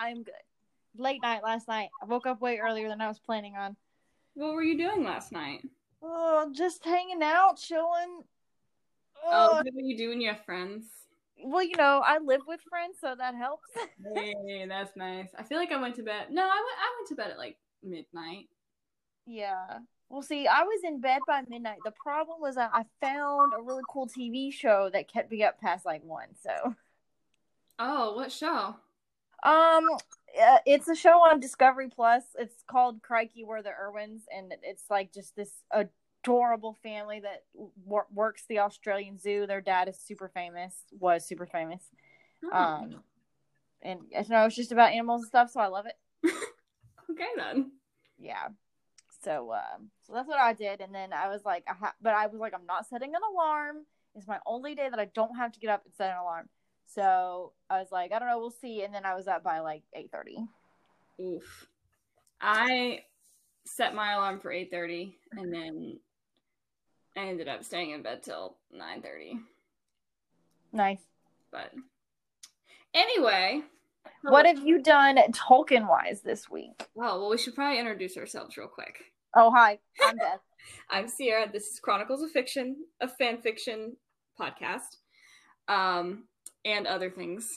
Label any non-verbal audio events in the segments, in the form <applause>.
I'm good. Late night last night. I woke up way earlier than I was planning on. What were you doing last night? Oh, just hanging out, chilling. Oh, Oh, what do you do when you have friends? well, you know, I live with friends, so that helps. <laughs> Hey, that's nice. I feel like I went to bed. No, I went. I went to bed at like midnight. yeah. Well, see, I was in bed by midnight. The problem was that I found a really cool TV show that kept me up past like one. So, Oh, what show? Um, uh, it's a show on Discovery Plus. It's called Crikey, We're the Irwins, and it's like just this adorable family that wor- works the Australian Zoo. Their dad is super famous, was super famous. Oh, Um, and you know, it's just about animals and stuff, so I love it. <laughs> okay then. Yeah. So, um, so that's what I did, and then I was like, I ha- but I was like, I'm not setting an alarm. It's my only day that I don't have to get up and set an alarm. So I was like, I don't know, we'll see. And then I was up by like eight thirty. Oof. I set my alarm for eight thirty, and then I ended up staying in bed till nine thirty. Nice. But anyway, What have you done Tolkien wise this week? well, well, we should probably introduce ourselves real quick. Oh, hi, I'm Beth. <laughs> I'm Sierra. This is Chronicles of Fiction, a fan fiction podcast, um, and other things.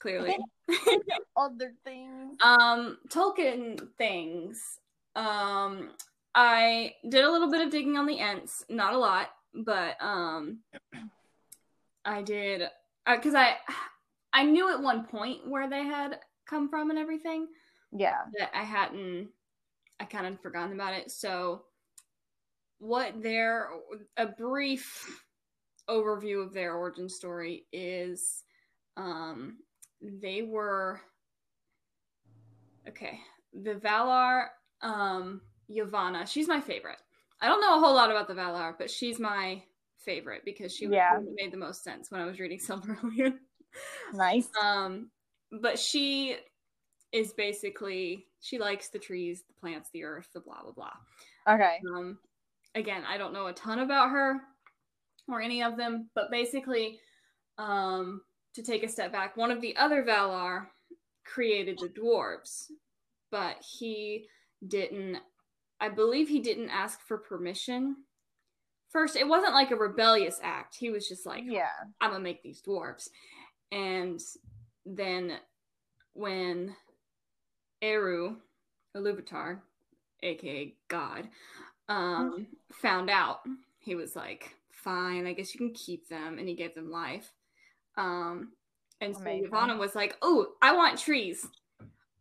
Clearly, <laughs> Other things. um, Tolkien things. Um, I did a little bit of digging on the Ents, not a lot, but um, I did because I I knew at one point where they had come from and everything, Yeah. that I hadn't I kind of forgotten about it. So what their a brief overview of their origin story is um they were okay, the Valar um Yavanna, she's my favorite. I don't know a whole lot about the Valar, but she's my favorite because she Yeah. made the most sense when I was reading <laughs> some Silmarillion. Nice. Um, but she is basically she likes the trees, the plants, the earth, the blah blah blah. Okay. Um, again, I don't know a ton about her or any of them, but basically, um, to take a step back, one of the other Valar created the dwarves, but he didn't. I believe he didn't ask for permission. First, it wasn't like a rebellious act. He was just like, Yeah. I'm gonna make these dwarves. And then when Eru, Iluvatar, aka God, um, found out, he was like, Fine, I guess you can keep them, and he gave them life. Um, and so. Yavanna was like, Oh, I want trees.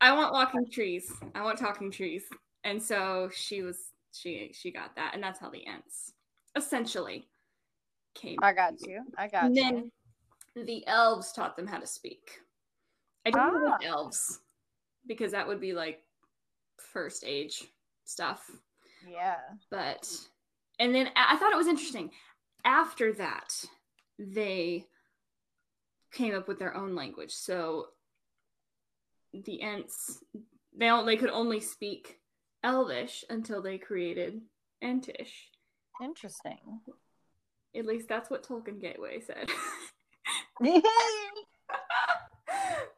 I want walking trees. I want talking trees. And so she was she she got that, and that's how the Ents essentially came. I got you. I got And you. then the elves taught them how to speak. I don't know about elves because that would be like first age stuff. Yeah. But and then I thought it was interesting. After that, they came up with their own language. So the Ents they all, they could only speak Elvish until they created Entish. Interesting. At least that's what Tolkien Gateway said. <laughs>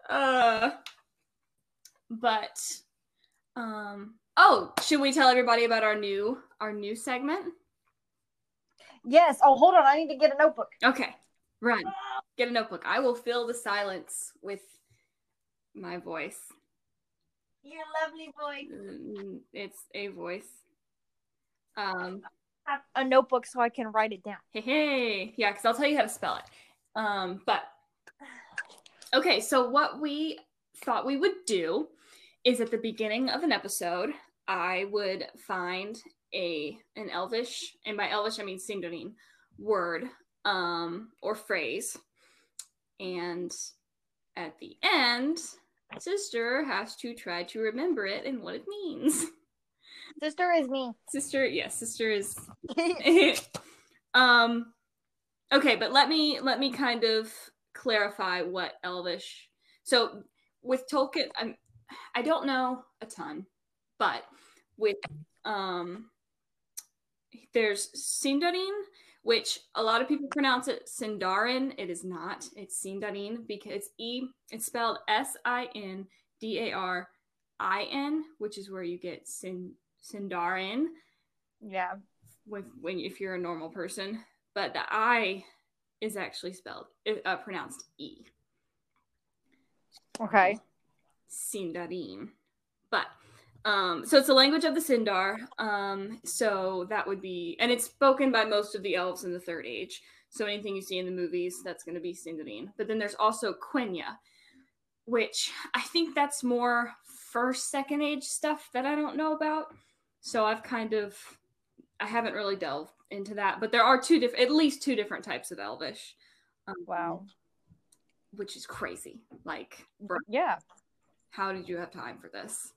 uh but um oh should we tell everybody about our new our new segment yes. Oh, hold on. I need to get a notebook. okay run get a notebook i will fill the silence with my voice Your lovely voice. Mm, it's a voice um A notebook so I can write it down. hey hey yeah because i'll tell you how to spell it um but okay so what we thought we would do is at the beginning of an episode i would find a an elvish and by elvish i mean sindarin word um or phrase. And at the end sister has to try to remember it and what it means. Sister is me. sister yes sister is. <laughs> <laughs> Um okay but let me let me kind of clarify what elvish so with tolkien i'm i don't know a ton but with um there's sindarin which a lot of people pronounce it Sindarin. It is not. It's Sindarin because it's E. It's spelled S I N D A R I N, which is where you get Sin Sindarin. Yeah. With when if you're a normal person, but the I is actually spelled uh, pronounced E. Okay. Sindarin. Um, so it's the language of the Sindar. Um, so that would be, and it's spoken by most of the elves in the Third Age. So anything you see in the movies, that's going to be Sindarin. But then there's also Quenya, which I think that's more first, second age stuff that I don't know about. So I've kind of, I haven't really delved into that. But there are two different, at least two different types of Elvish. Um, wow. Which is crazy. Like, bro, yeah. How did you have time for this?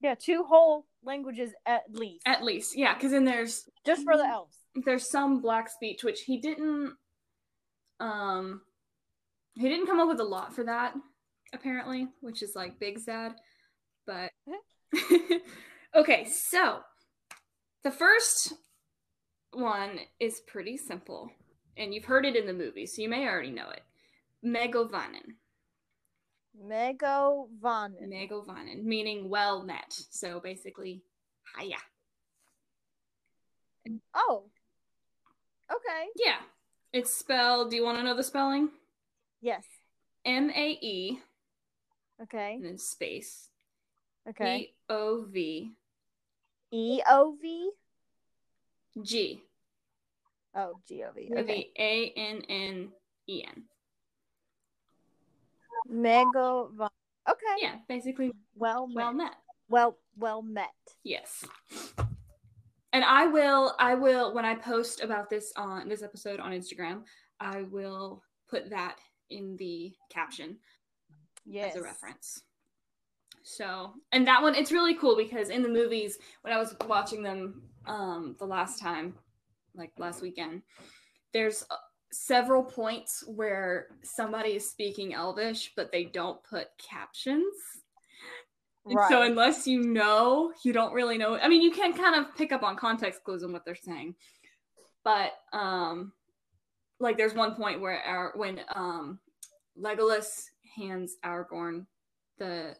Yeah, two whole languages at least. At least, yeah, because then there's just for the elves. There's some black speech which he didn't. Um, he didn't come up with a lot for that, apparently, which is like big sad. But <laughs> okay, so the first one is pretty simple, and you've heard it in the movie, so you may already know it. Mae govannen. Mae govannen. Megovanen, meaning well met. So basically, hiya. Oh. Okay. Yeah. It's spelled, do you want to know the spelling? Yes. M A E. Okay. And then space. Okay. E O V. E O V? G. Oh, G O V. Okay. A N N E N. Mega. Okay. Yeah, basically well met. well met. Well well met. Yes. And I will I will when I post about this on this episode on Instagram, I will put that in the caption yes. as a reference. So, and that one it's really cool because in the movies when I was watching them um the last time like last weekend, there's several points where somebody is speaking Elvish, but they don't put captions. Right. So unless you know, you don't really know. I mean, you can kind of pick up on context clues on what they're saying, but um, like there's one point where our when um Legolas hands Aragorn the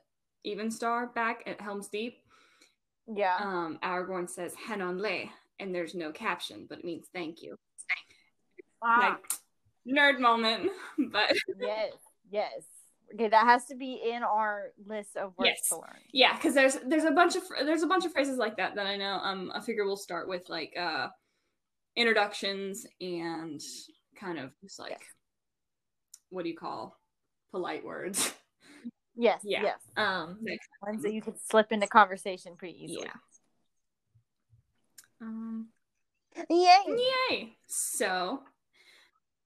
Even Star back at Helm's Deep. Yeah. Um, Aragorn says "Hannon le," and there's no caption, but it means thank you. Like nerd moment, <laughs> but yes, yes. Okay, that has to be in our list of words yes. to learn. Yeah, because there's there's a bunch of there's a bunch of phrases like that that I know. Um, I figure we'll start with like uh introductions and kind of just like yes. what do you call polite words? Yes. Yeah. Yes. Um, ones that you could slip into conversation pretty easily. Yeah. Um. Yay! Yay! So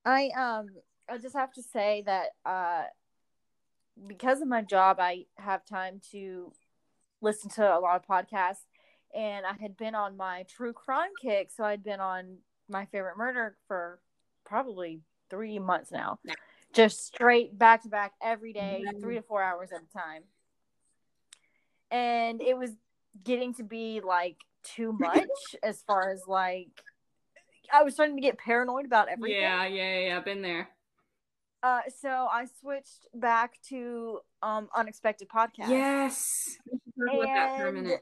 I um I just have to say that uh because of my job I have time to listen to a lot of podcasts and I had been on my true crime kick so I'd been on my favorite murder for probably 3 months now. Just straight back to back every day, mm-hmm. 3 to 4 hours at a time. And it was getting to be like too much as far as like I was starting to get paranoid about everything. Yeah, yeah, yeah, I've been there. Uh, so I switched back to um unexpected podcast. Yes, and,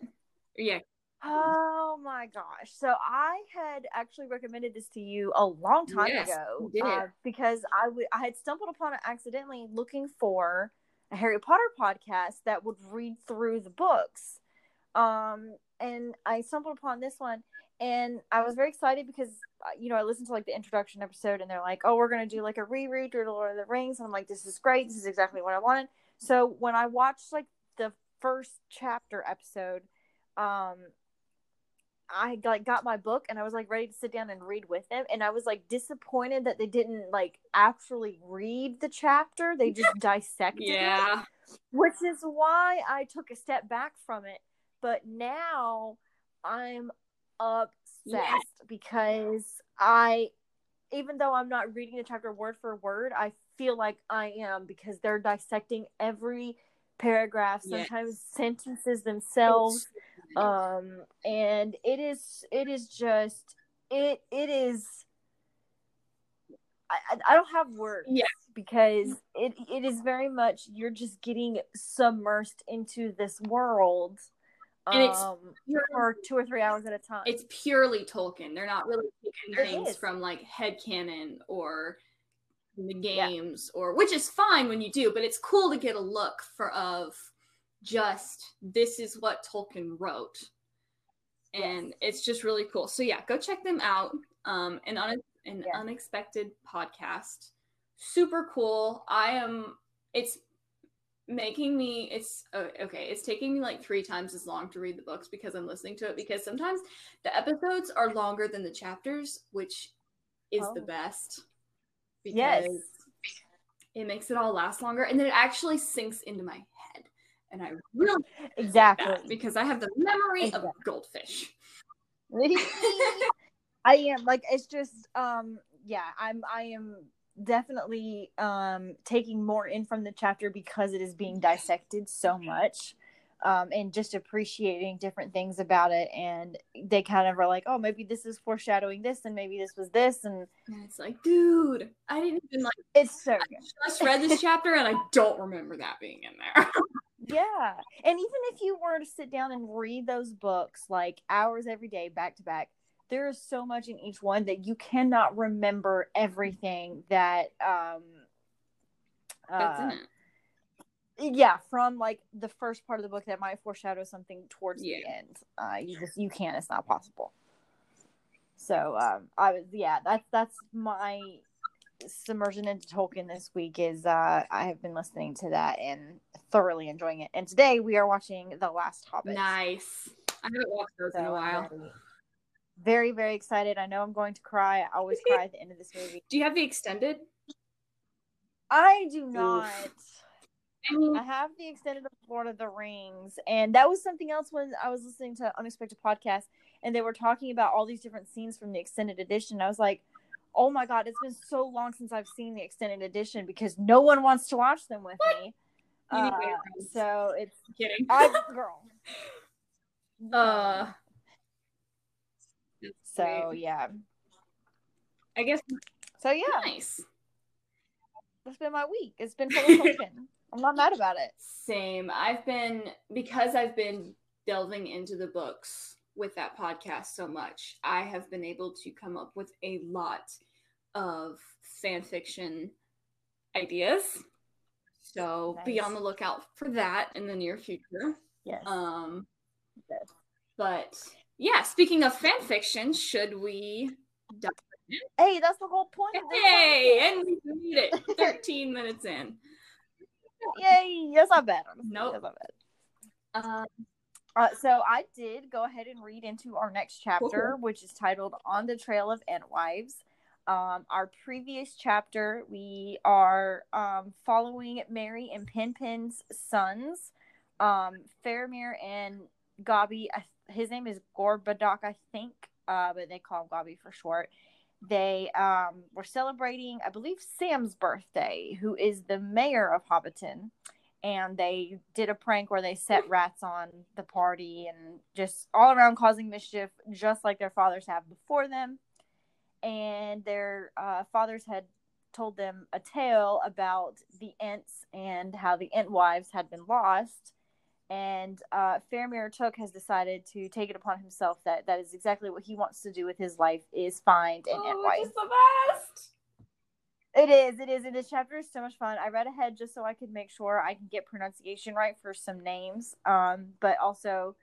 Yeah. Oh my gosh! So I had actually recommended this to you a long time yes, ago uh, because I would I had stumbled upon it accidentally looking for a Harry Potter podcast that would read through the books. Um, and I stumbled upon this one, and I was very excited because uh, you know I listened to like the introduction episode and they're like, oh, we're gonna do like a reread the Lord of the Rings, and I'm like, this is great, this is exactly what I wanted. So when I watched like the first chapter episode, um, I like got my book and I was like ready to sit down and read with them, and I was like disappointed that they didn't like actually read the chapter; they <laughs> just dissected yeah. it, which is why I took a step back from it. But now I'm obsessed yes. because I, even though I'm not reading the chapter word for word, I feel like I am because they're dissecting every paragraph, sometimes yes. sentences themselves. Um, and it is, it is just, it, it is I, I don't have words Yeah. because it it is very much you're just getting submersed into this world And it's um for two or three hours at a time. it's purely Tolkien. They're not really taking It things is. from like headcanon or the Yeah. games or which is fine when you do, but it's cool to get a look for of just this is what Tolkien wrote. And it's just really cool. So yeah, go check them out. Um and on an Yeah. unexpected podcast. Super cool. I am it's making me it's okay it's taking me like three times as long to read the books because i'm listening to it because sometimes the episodes are longer than the chapters which is the Oh. best Yes. it makes it all last longer and then it actually sinks into my head and i really <laughs> exactly. because i have the memory Exactly. of goldfish <laughs> I am like it's just um yeah, I'm I am definitely um taking more in from the chapter because it is being dissected so much. Um, and just appreciating different things about it. And they kind of are like oh maybe this is foreshadowing this and maybe this was this and it's like dude i didn't even like it's so i good just read this chapter and i don't remember that being in there. <laughs> Yeah. And even if you were to sit down and read those books like hours every day back to back there is so much in each one that you cannot remember everything that um uh, yeah from like the first part of the book that might foreshadow something towards the end. Uh you just you can't it's not possible. So um i was yeah that's that's my submersion into tolkien this week is uh i have been listening to that and thoroughly enjoying it. And today we are watching the last hobbit. Nice. I haven't watched those in a So while very very excited i know i'm going to cry i always cry at the end of this movie do you have the extended i do not I mean, I have the extended of Lord of the Rings, and that was something else when I was listening to Unexpected Podcast, and they were talking about all these different scenes from the extended edition. I was like, "Oh my god, it's been so long since I've seen the extended edition because no one wants to watch them with me." Uh, Game of Thrones. so it's kidding. I girl. <laughs> uh, so great. yeah, I guess so yeah, nice. that's been my week. It's been full of <laughs> Tolkien. I'm not mad about it. Same. I've been because I've been delving into the books with that podcast so much. I have been able to come up with a lot of fan fiction ideas. So be on the lookout for that in the near future. Yes. Um, Yes. but yeah, speaking of fan fiction, should we? dive in? hey, that's the whole point. Of Hey, and we made it. <laughs> Thirteen minutes in. Yay! That's not bad. honestly. Nope. That's not bad. Um, Uh, so I did go ahead and read into our next chapter, which is titled "On the Trail of Entwives." Um, our previous chapter, we are um, following Merry and Pippin's sons, um, Faramir and Gobby. I, his name is Gorbadoc, I think, uh, but they call him Gobby for short. They um, were celebrating, I believe, Sam's birthday, who is the mayor of Hobbiton and they did a prank where they set rats on the party and just all around causing mischief, just like their fathers have before them. And their uh, fathers had told them a tale about the Ents and how the Ent wives had been lost. And uh, Faramir Took has decided to take it upon himself that that is exactly what he wants to do with his life is find an oh, wife. is the best. It is. It is. And this chapter is so much fun. I read ahead just so I could make sure I can get pronunciation right for some names. Um, but also,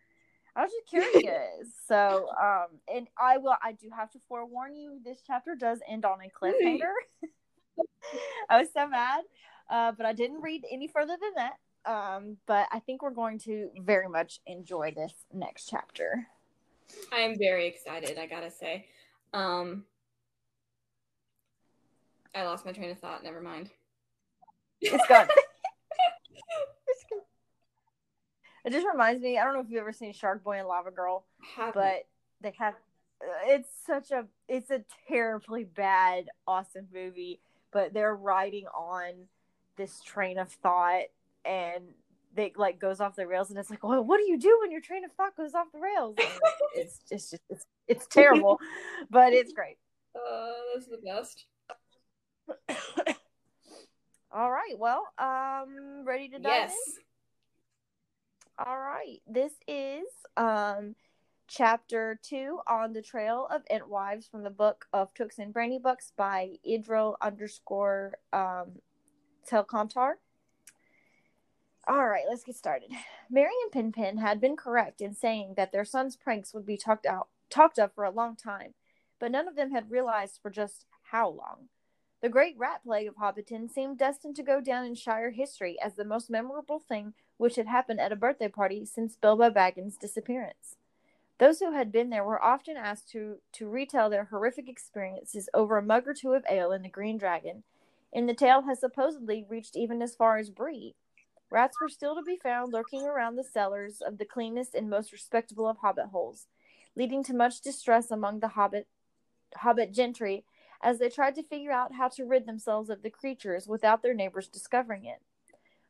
I was just curious. <laughs> so, um, and I will. I do have to forewarn you. This chapter does end on a cliffhanger. <laughs> I was so mad, uh, but I didn't read any further than that. Um, but I think we're going to very much enjoy this next chapter. I am very excited, I gotta say. Um I lost my train of thought, never mind. It's gone. <laughs> It's good. It just reminds me. I don't know if you've ever seen Shark Boy and Lava Girl. But they have it's such a it's a terribly bad awesome movie but they're riding on this train of thought and they like goes off the rails and it's like well what do you do when your train of thought goes off the rails it's <laughs> it's just it's, it's terrible but it's great <laughs> uh that's the best. <coughs> All right. Well, um, ready to dive Yes. in? All right. This is um chapter two on the trail of Entwives from the book of Tooks and Brandybucks by Idro underscore um Telcontar. All right, let's get started. <sighs> Merry and Pippin had been correct in saying that their son's pranks would be talked out talked of for a long time, but none of them had realized for just how long. The great rat plague of Hobbiton seemed destined to go down in Shire history as the most memorable thing which had happened at a birthday party since Bilbo Baggins' disappearance. Those who had been there were often asked to, to retell their horrific experiences over a mug or two of ale in the Green Dragon, and the tale has supposedly reached even as far as Bree. Rats were still to be found lurking around the cellars of the cleanest and most respectable of hobbit holes, leading to much distress among the hobbit hobbit gentry as they tried to figure out how to rid themselves of the creatures without their neighbors discovering it.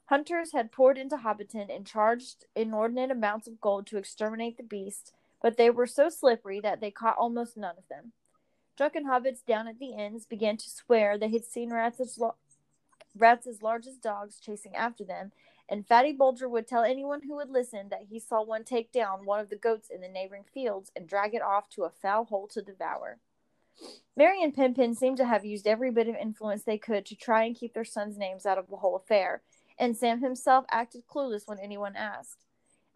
Hunters had poured into Hobbiton and charged inordinate amounts of gold to exterminate the beast, but they were so slippery that they caught almost none of them. Drunken hobbits down at the inns began to swear they had seen rats as, lo- rats as large as dogs chasing after them, and Fatty Bolger would tell anyone who would listen that he saw one take down one of the goats in the neighboring fields and drag it off to a foul hole to devour. Merry and Pippin seemed to have used every bit of influence they could to try and keep their sons' names out of the whole affair, and Sam himself acted clueless when anyone asked.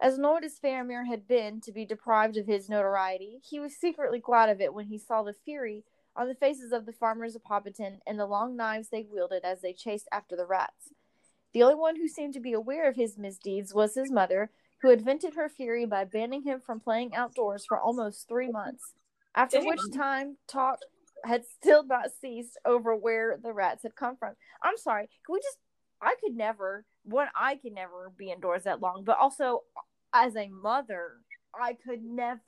As annoyed as Faramir had been to be deprived of his notoriety, he was secretly glad of it when he saw the fury on the faces of the farmers of Hobbiton and the long knives they wielded as they chased after the rats. The only one who seemed to be aware of his misdeeds was his mother, who had vented her fury by banning him from playing outdoors for almost three months. After Damn. which time, talk had still not ceased over where the rats had come from. I'm sorry, can we just? I could never. One, I could never be indoors that long, but also as a mother, I could never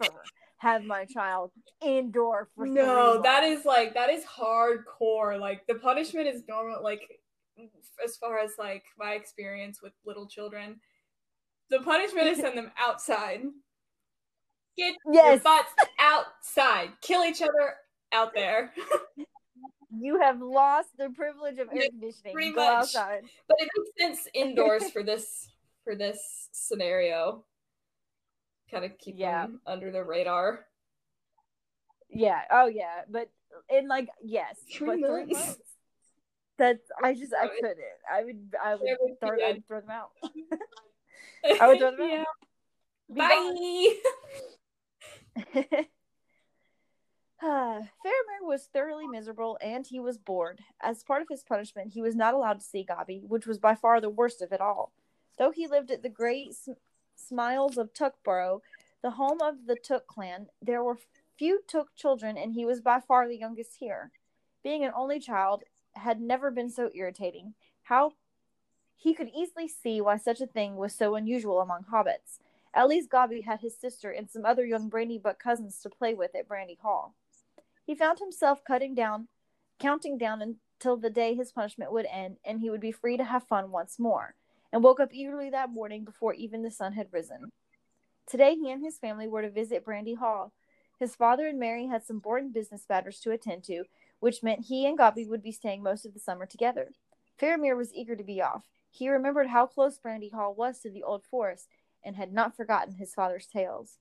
have my child indoor for No, that is like that is hardcore. Like the punishment is normal. Like as far as like my experience with little children, the punishment is <laughs> send them outside. Get your Yes. butts <laughs> outside. Kill each other out there. <laughs> You have lost the privilege of air conditioning. pretty Go much. outside. But it makes sense indoors for this for this scenario. Kind of keep Yeah. them under the radar. Yeah. Oh yeah. But in like yes, Three but three months. months. That's I just I couldn't. I would I would would throw. Throw them out. <laughs> I would throw them out. yeah. Be gone. Bye. <laughs> Ah, Faramir was thoroughly miserable and he was bored. As part of his punishment, he was not allowed to see Gobby, which was by far the worst of it all. Though he lived at the great Smials of Tookborough, the home of the Took clan, there were few Took children, and he was by far the youngest here. Being an only child had never been so irritating. How he could easily see why such a thing was so unusual among hobbits. At least Gobby had his sister and some other young Brandybuck cousins to play with at Brandy Hall. He found himself cutting down, counting down until the day his punishment would end and he would be free to have fun once more, and woke up eagerly that morning before even the sun had risen. Today he and his family were to visit Brandy Hall. His father and Merry had some boring business matters to attend to, which meant he and Gobby would be staying most of the summer together. Faramir was eager to be off. He remembered how close Brandy Hall was to the old forest and had not forgotten his father's tales.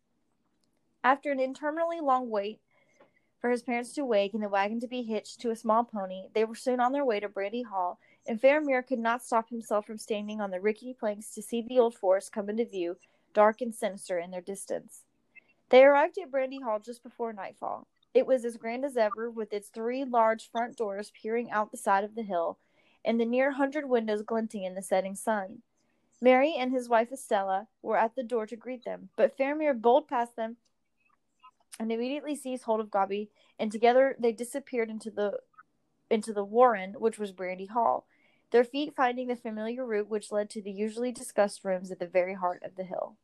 After an interminably long wait for his parents to wake and the wagon to be hitched to a small pony, they were soon on their way to Brandy Hall, and Faramir could not stop himself from standing on the rickety planks to see the old forest come into view, dark and sinister in their distance. They arrived at Brandy Hall just before nightfall. It was as grand as ever, with its three large front doors peering out the side of the hill, and the near hundred windows glinting in the setting sun. Merry and his wife Estella were at the door to greet them, but Faramir bowled past them and immediately seized hold of Gobby, and together they disappeared into the into the warren, which was Brandy Hall, their feet finding the familiar route which led to the usually discussed rooms at the very heart of the hill.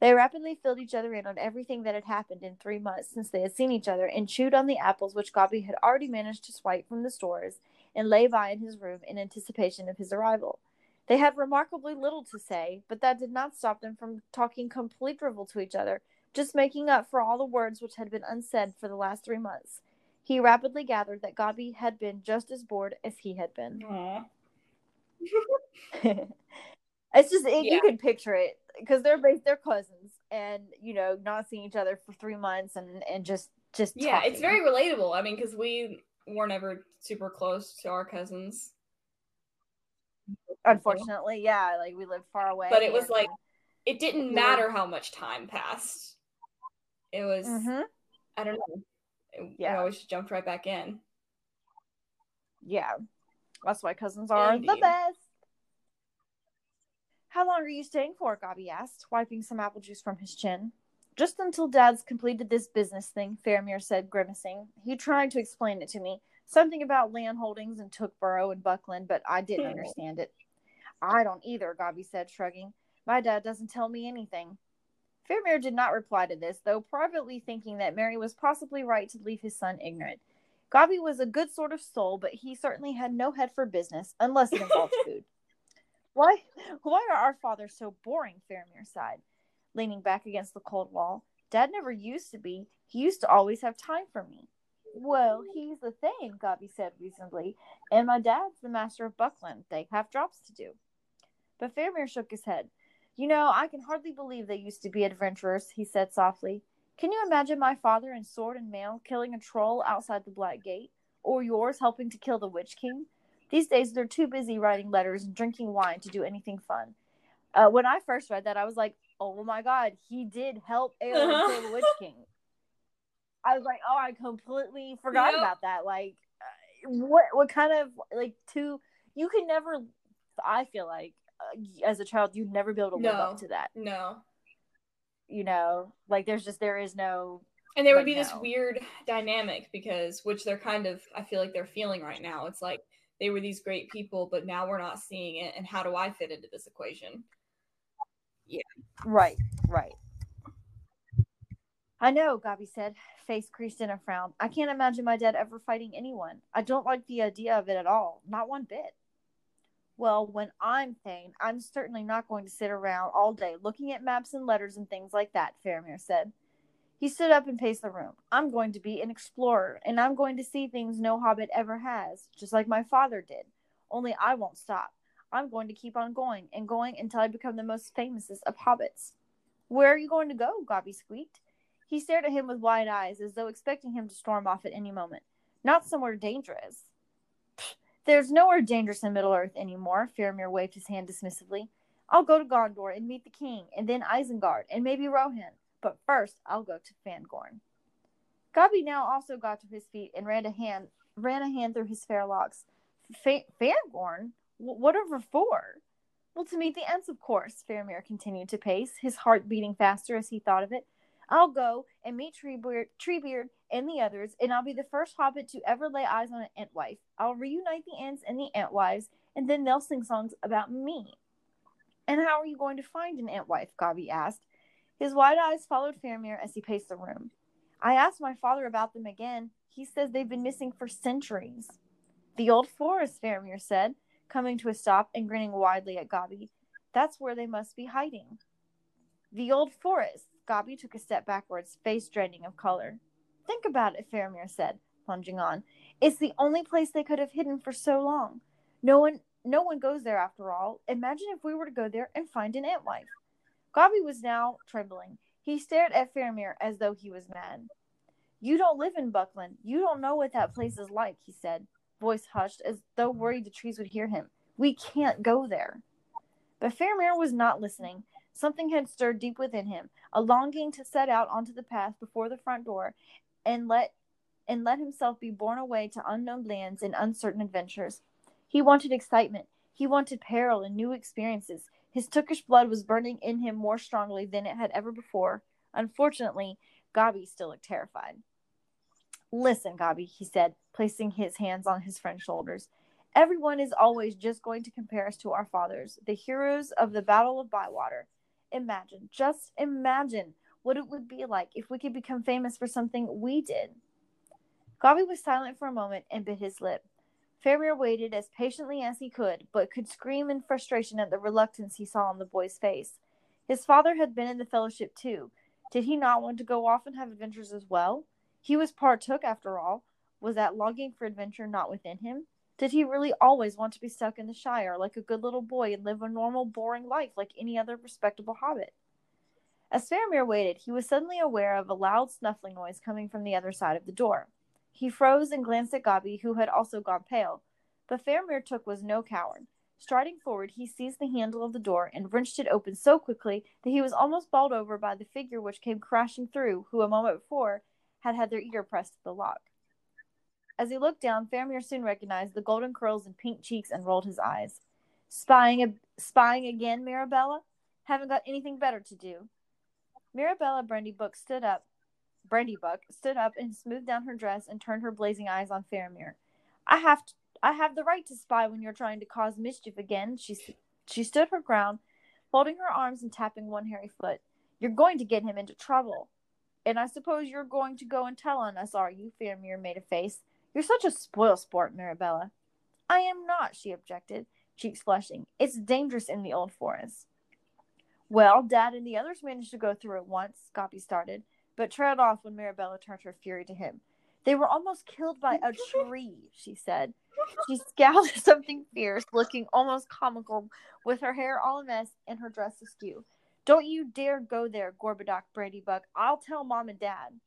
They rapidly filled each other in on everything that had happened in three months since they had seen each other, and chewed on the apples which Gobby had already managed to swipe from the stores and lay by in his room in anticipation of his arrival. They had remarkably little to say, but that did not stop them from talking complete drivel to each other, just making up for all the words which had been unsaid for the last three months. He rapidly gathered that Gobby had been just as bored as he had been. <laughs> It's just it, Yeah. you can picture it because they're they're cousins and you know not seeing each other for three months and and just just Yeah, it's very relatable. I mean, because we were never super close to our cousins. unfortunately yeah like we lived far away But it was like it didn't matter how much time passed. It was Mhm. I don't know. Yeah. I always just jumped right back in. yeah. That's why cousins are the best. How long are you staying for? Gobby asked wiping some apple juice from his chin. Just until dad's completed this business thing Faramir said grimacing. He tried to explain it to me. Something about land holdings in tookborough and buckland but i didn't Hmm. understand it. I don't either Gobby said shrugging. My dad doesn't tell me anything Faramir did not reply to this though privately thinking that Merry was possibly right to leave his son ignorant. Gobby was a good sort of soul but he certainly had no head for business unless it involved <laughs> food. Why why are our fathers so boring Faramir sighed leaning back against the cold wall. Dad never used to be. He used to always have time for me. Well he's the thing Gobby said reasonably and my dad's the master of buckland. They have drops to do. But Faramir shook his head you know i can hardly believe they used to be adventurers he said softly. Can you imagine my father in sword and mail killing a troll outside the black gate or yours helping to kill the witch king? These days they're too busy writing letters and drinking wine to do anything fun. Uh, when i first read that i was like oh my god he did help Éowyn Uh-huh. kill the witch king. I was like oh i completely forgot Yep. about that. Like uh, what what kind of like two you can never i feel like Uh, as a child you'd never be able to live up to that No. you know like there's just there is no And there would be this weird dynamic because which they're kind of I feel like they're feeling right now. It's like they were these great people, but now we're not seeing it. And how do I fit into this equation? Yeah. Right, right. I know, Gobby said, face creased in a frown. I can't imagine my dad ever fighting anyone. I don't like the idea of it at all, not one bit. Well, when I'm Thane, I'm certainly not going to sit around all day looking at maps and letters and things like that, Faramir said. He stood up and paced the room. I'm going to be an explorer, and I'm going to see things no hobbit ever has, just like my father did. Only I won't stop. I'm going to keep on going and going until I become the most famous of hobbits. Where are you going to go? Gobby squeaked. He stared at him with wide eyes, as though expecting him to storm off at any moment. Not somewhere dangerous. "Pfft, There's nowhere dangerous in Middle Earth anymore, Faramir waved his hand dismissively. I'll go to Gondor and meet the king, and then Isengard, and maybe Rohan. But first, I'll go to Fangorn. Gobby now also got to his feet and ran a hand ran a hand through his fair locks. Fa- Fangorn? Wh- Whatever for? Well, to meet the Ents, of course, Faramir continued to pace, his heart beating faster as he thought of it. I'll go and meet Treebeard, Treebeard and the others, and I'll be the first hobbit to ever lay eyes on an Entwife. I'll reunite the Ents and the Entwives, and then they'll sing songs about me. And how are you going to find an Entwife? Gobby asked. His wide eyes followed Faramir as he paced the room. I asked my father about them again. He says they've been missing for centuries. The old forest, Faramir said, coming to a stop and grinning widely at Gobby. That's where they must be hiding. The old forest. Gobby took a step backwards, face draining of color. Think about it, Faramir said, plunging on. It's the only place they could have hidden for so long. No one no one goes there after all. Imagine if we were to go there and find an Entwife. Gobby was now trembling. He stared at Faramir as though he was mad. You don't live in Buckland. You don't know what that place is like, he said, voice hushed as though worried the trees would hear him. We can't go there. But Faramir was not listening. Something had stirred deep within him, a longing to set out onto the path before the front door and let and let himself be borne away to unknown lands and uncertain adventures. He wanted excitement. He wanted peril and new experiences. His Tookish blood was burning in him more strongly than it had ever before. Unfortunately, Gobby still looked terrified. Listen, Gobby, he said, placing his hands on his friend's shoulders. Everyone is always just going to compare us to our fathers, the heroes of the Battle of Bywater. Imagine, just imagine what it would be like if we could become famous for something we did. Gobby was silent for a moment and bit his lip. Faramir waited as patiently as he could, but could scream in frustration at the reluctance he saw on the boy's face. His father had been in the fellowship too. Did he not want to go off and have adventures as well? He was part Took after all. Was that longing for adventure not within him? Did he really always want to be stuck in the Shire like a good little boy and live a normal, boring life like any other respectable hobbit? As Faramir waited, he was suddenly aware of a loud snuffling noise coming from the other side of the door. He froze and glanced at Gobby, who had also gone pale. But Faramir Took was no coward. Striding forward, he seized the handle of the door and wrenched it open so quickly that he was almost bowled over by the figure which came crashing through, who a moment before had had their ear pressed to the lock. As he looked down, Faramir soon recognized the golden curls and pink cheeks and rolled his eyes. Spying, a- spying again, Mirabella? Haven't got anything better to do. Mirabella Brandybuck stood up. Brandybuck stood up and smoothed down her dress and turned her blazing eyes on Faramir. I have to, I have the right to spy when you're trying to cause mischief again. She she stood her ground, folding her arms and tapping one hairy foot. You're going to get him into trouble. And I suppose you're going to go and tell on us, are you? Faramir made a face. You're such a spoil sport, Mirabella. I am not, she objected, cheeks flushing. It's dangerous in the old forest. Well, Dad and the others managed to go through it once, Gobby started, but trailed off when Mirabella turned her fury to him. They were almost killed by a tree, she said. She scowled at something fierce, looking almost comical, with her hair all a mess and her dress askew. Don't you dare go there, Gorbadoc Brandybuck. I'll tell Mom and Dad.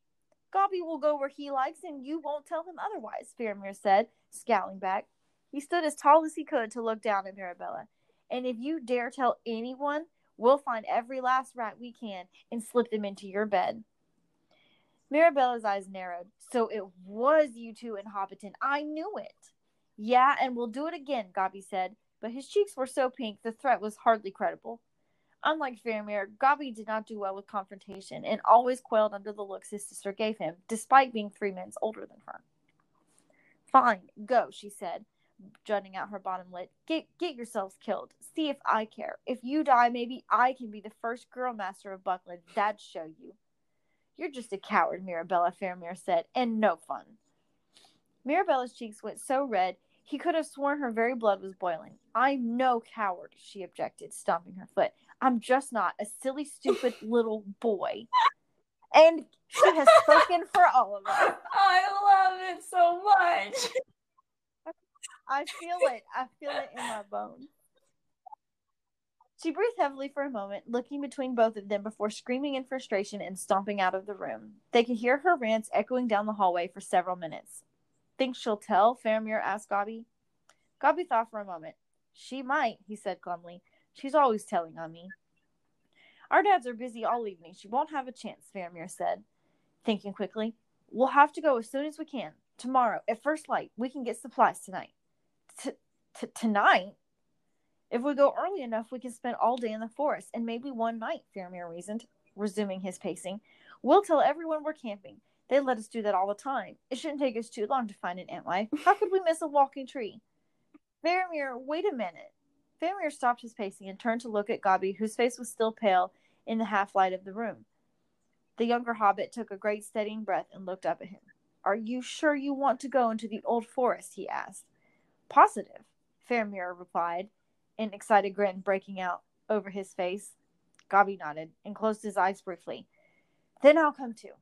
Gobby will go where he likes, and you won't tell him otherwise, Faramir said, scowling back. He stood as tall as he could to look down at Mirabella. And if you dare tell anyone, we'll find every last rat we can and slip them into your bed. Mirabella's eyes narrowed. So it was you two in Hobbiton. I knew it. Yeah, and we'll do it again, Gobby said, but his cheeks were so pink the threat was hardly credible. Unlike Faramir, Gobby did not do well with confrontation and always quailed under the looks his sister gave him, despite being three months older than her. Fine, go, she said, jutting out her bottom lip. Get get yourselves killed. See if I care. If you die, maybe I can be the first girl master of Buckland. That'd show you. You're just a coward, Mirabella, Faramir said, and no fun. Mirabella's cheeks went so red he could have sworn her very blood was boiling. I'm no coward, she objected, stomping her foot. I'm just not a silly, stupid <laughs> little boy. And she has spoken for all of us. <laughs> I love it so much. I feel it. I feel it in my bones. She breathed heavily for a moment, looking between both of them before screaming in frustration and stomping out of the room. They could hear her rants echoing down the hallway for several minutes. Think she'll tell? Faramir asked Gobby. Gobby thought for a moment. She might, he said glumly. She's always telling on me. Our dads are busy all evening. She won't have a chance, Faramir said, thinking quickly. We'll have to go as soon as we can. Tomorrow, at first light, we can get supplies tonight. T- t- tonight? If we go early enough, we can spend all day in the forest and maybe one night, Faramir reasoned, resuming his pacing. We'll tell everyone we're camping. They let us do that all the time. It shouldn't take us too long to find an Entwife. How could we miss a walking tree? Faramir, wait a minute. Faramir stopped his pacing and turned to look at Gobby, whose face was still pale in the half light of the room. The younger hobbit took a great steadying breath and looked up at him. Are you sure you want to go into the old forest? he asked. Positive, Faramir replied, an excited grin breaking out over his face. Gobby nodded and closed his eyes briefly. Then I'll come too.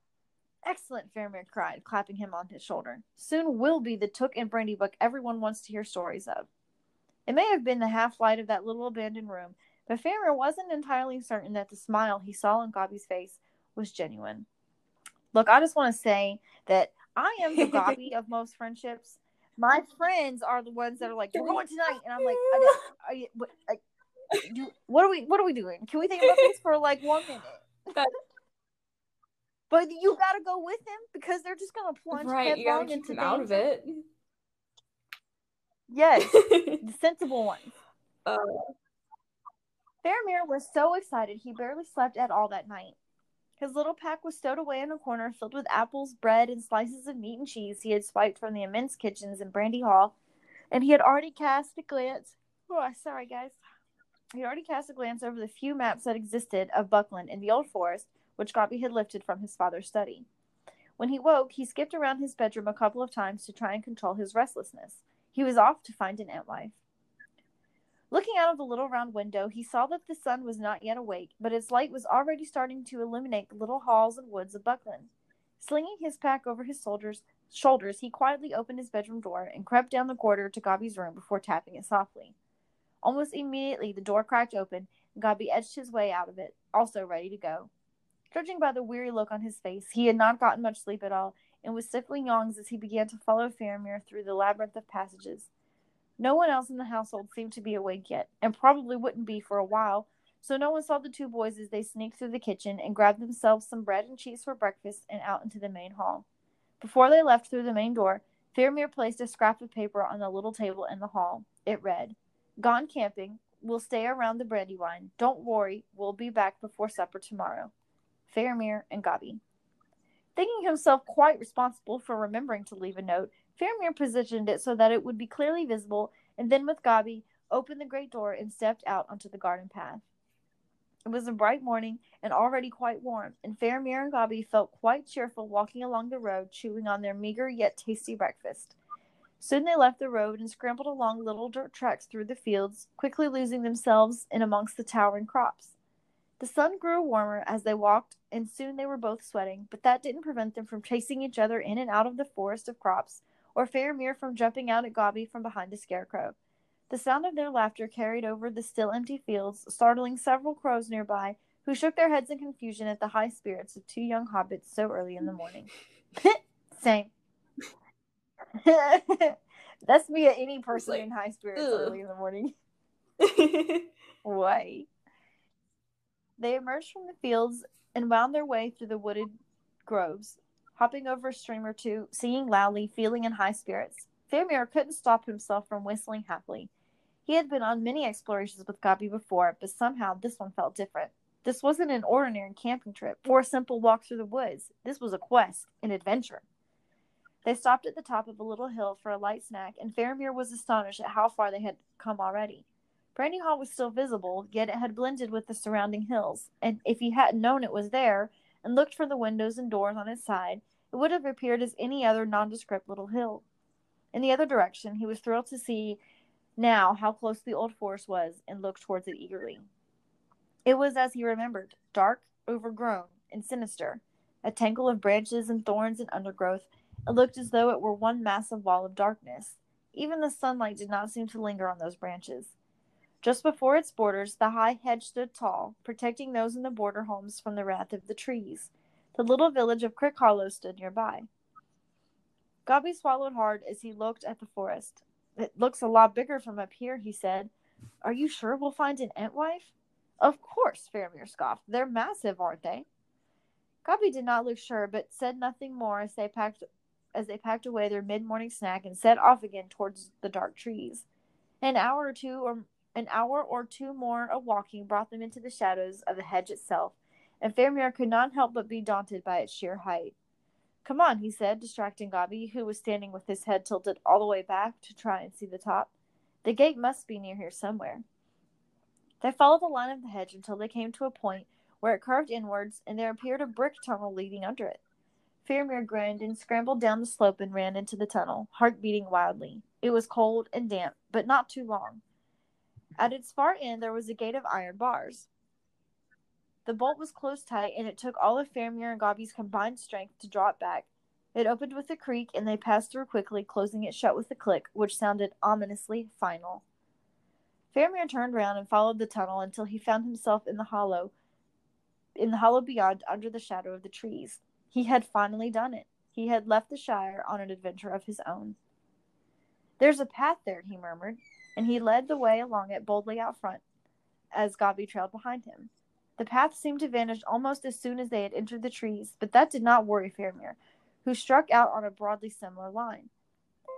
Excellent, Faramir cried, clapping him on his shoulder. Soon we'll be the Took and Brandybuck everyone wants to hear stories of. It may have been the half light of that little abandoned room, but Faramir wasn't entirely certain that the smile he saw on Gobby's face was genuine. Look, I just want to say that I am the <laughs> Gobby of most friendships. My friends are the ones that are like, "We're going tonight," and I'm like, I are you, what, I, do, "What are we? What are we doing? Can we think about this for like one minute?" but you got to go with them because they're just going to plunge right, you gotta headlong keep into him out of it. Yes, <laughs> the sensible ones. Uh, Faramir was so excited he barely slept at all that night. His little pack was stowed away in a corner filled with apples, bread, and slices of meat and cheese he had swiped from the immense kitchens in Brandy Hall, and he had already cast a glance. Oh, sorry, guys. He had already cast a glance over the few maps that existed of Buckland in the Old Forest, which Gobby had lifted from his father's study. When he woke, he skipped around his bedroom a couple of times to try and control his restlessness. He was off to find an Entwife. Looking out of the little round window, he saw that the sun was not yet awake, but its light was already starting to illuminate the little halls and woods of Buckland. Slinging his pack over his shoulders, shoulders, he quietly opened his bedroom door and crept down the corridor to Gobby's room before tapping it softly. Almost immediately, the door cracked open, and Gobby edged his way out of it, also ready to go. Judging by the weary look on his face, he had not gotten much sleep at all, and was stifling yawns as he began to follow Faramir through the labyrinth of passages. No one else in the household seemed to be awake yet, and probably wouldn't be for a while, so no one saw the two boys as they sneaked through the kitchen and grabbed themselves some bread and cheese for breakfast and out into the main hall. Before they left through the main door, Faramir placed a scrap of paper on the little table in the hall. It read, Gone camping. We'll stay around the Brandywine. Don't worry, we'll be back before supper tomorrow. Faramir and Gobby. Thinking himself quite responsible for remembering to leave a note, Faramir positioned it so that it would be clearly visible, and then with Gobby, opened the great door and stepped out onto the garden path. It was a bright morning and already quite warm, and Faramir and Gobby felt quite cheerful walking along the road, chewing on their meager yet tasty breakfast. Soon they left the road and scrambled along little dirt tracks through the fields, quickly losing themselves in amongst the towering crops. The sun grew warmer as they walked, and soon they were both sweating, but that didn't prevent them from chasing each other in and out of the forest of crops, or Faramir from jumping out at Gobby from behind a scarecrow. The sound of their laughter carried over the still empty fields, startling several crows nearby, who shook their heads in confusion at the high spirits of two young hobbits so early in the morning. <laughs> Same. <laughs> That's me at any person like, in high spirits early in the morning. <laughs> Why? They emerged from the fields and wound their way through the wooded groves, hopping over a stream or two, singing loudly, feeling in high spirits. Faramir couldn't stop himself from whistling happily. He had been on many explorations with Gobby before, but somehow this one felt different. This wasn't an ordinary camping trip or a simple walk through the woods. This was a quest, an adventure. They stopped at the top of a little hill for a light snack, and Faramir was astonished at how far they had come already. Brandy Hall was still visible, yet it had blended with the surrounding hills, and if he hadn't known it was there and looked for the windows and doors on its side, it would have appeared as any other nondescript little hill. In the other direction, he was thrilled to see now how close the old forest was and looked towards it eagerly. It was as he remembered dark, overgrown, and sinister, a tangle of branches and thorns and undergrowth. It looked as though it were one massive wall of darkness. Even the sunlight did not seem to linger on those branches. Just before its borders, the high hedge stood tall, protecting those in the border homes from the wrath of the trees. The little village of Crickhollow stood nearby. Gobby swallowed hard as he looked at the forest. It looks a lot bigger from up here, he said. Are you sure we'll find an Entwife? Of course, Faramir scoffed. They're massive, aren't they? Gobby did not look sure, but said nothing more as they packed as they packed away their mid-morning snack and set off again towards the dark trees. An hour or two or an hour or two more of walking brought them into the shadows of the hedge itself, and Faramir could not help but be daunted by its sheer height. Come on, he said, distracting Gobby, who was standing with his head tilted all the way back to try and see the top. The gate must be near here somewhere. They followed the line of the hedge until they came to a point where it curved inwards, and there appeared a brick tunnel leading under it. Faramir grinned and scrambled down the slope and ran into the tunnel, heart beating wildly. It was cold and damp, but not too long. At its far end there was a gate of iron bars. The bolt was closed tight, and it took all of Faramir and Gobby's combined strength to draw it back. It opened with a creak, and they passed through quickly, closing it shut with a click, which sounded ominously final. Faramir turned round and followed the tunnel until he found himself in the hollow, in the hollow beyond, under the shadow of the trees. He had finally done it. He had left the Shire on an adventure of his own. There's a path there, he murmured, and he led the way along it boldly out front, as Gobby trailed behind him. The path seemed to vanish almost as soon as they had entered the trees, but that did not worry Faramir, who struck out on a broadly similar line.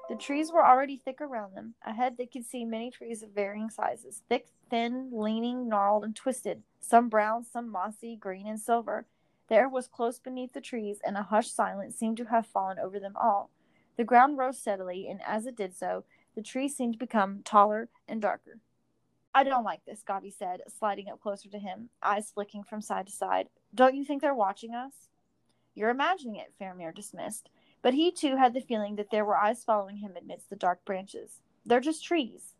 The trees were already thick around them. Ahead they could see many trees of varying sizes, thick, thin, leaning, gnarled, and twisted, some brown, some mossy, green, and silver. The air was close beneath the trees, and a hushed silence seemed to have fallen over them all. The ground rose steadily, and as it did so, the trees seemed to become taller and darker. I don't like this, Gobby said, sliding up closer to him, eyes flicking from side to side. Don't you think they're watching us? You're imagining it, Faramir dismissed, but he too had the feeling that there were eyes following him amidst the dark branches. They're just trees.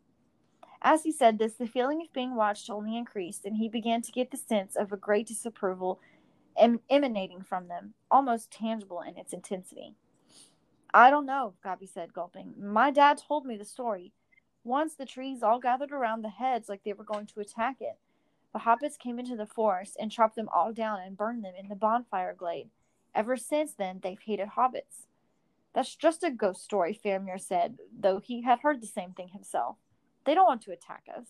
As he said this, the feeling of being watched only increased, and he began to get the sense of a great disapproval em- emanating from them, almost tangible in its intensity. I don't know, Gobby said, gulping. My dad told me the story. Once the trees all gathered around the heads like they were going to attack it. The hobbits came into the forest and chopped them all down and burned them in the bonfire glade. Ever since then, they've hated hobbits. That's just a ghost story, Faramir said, though he had heard the same thing himself. They don't want to attack us.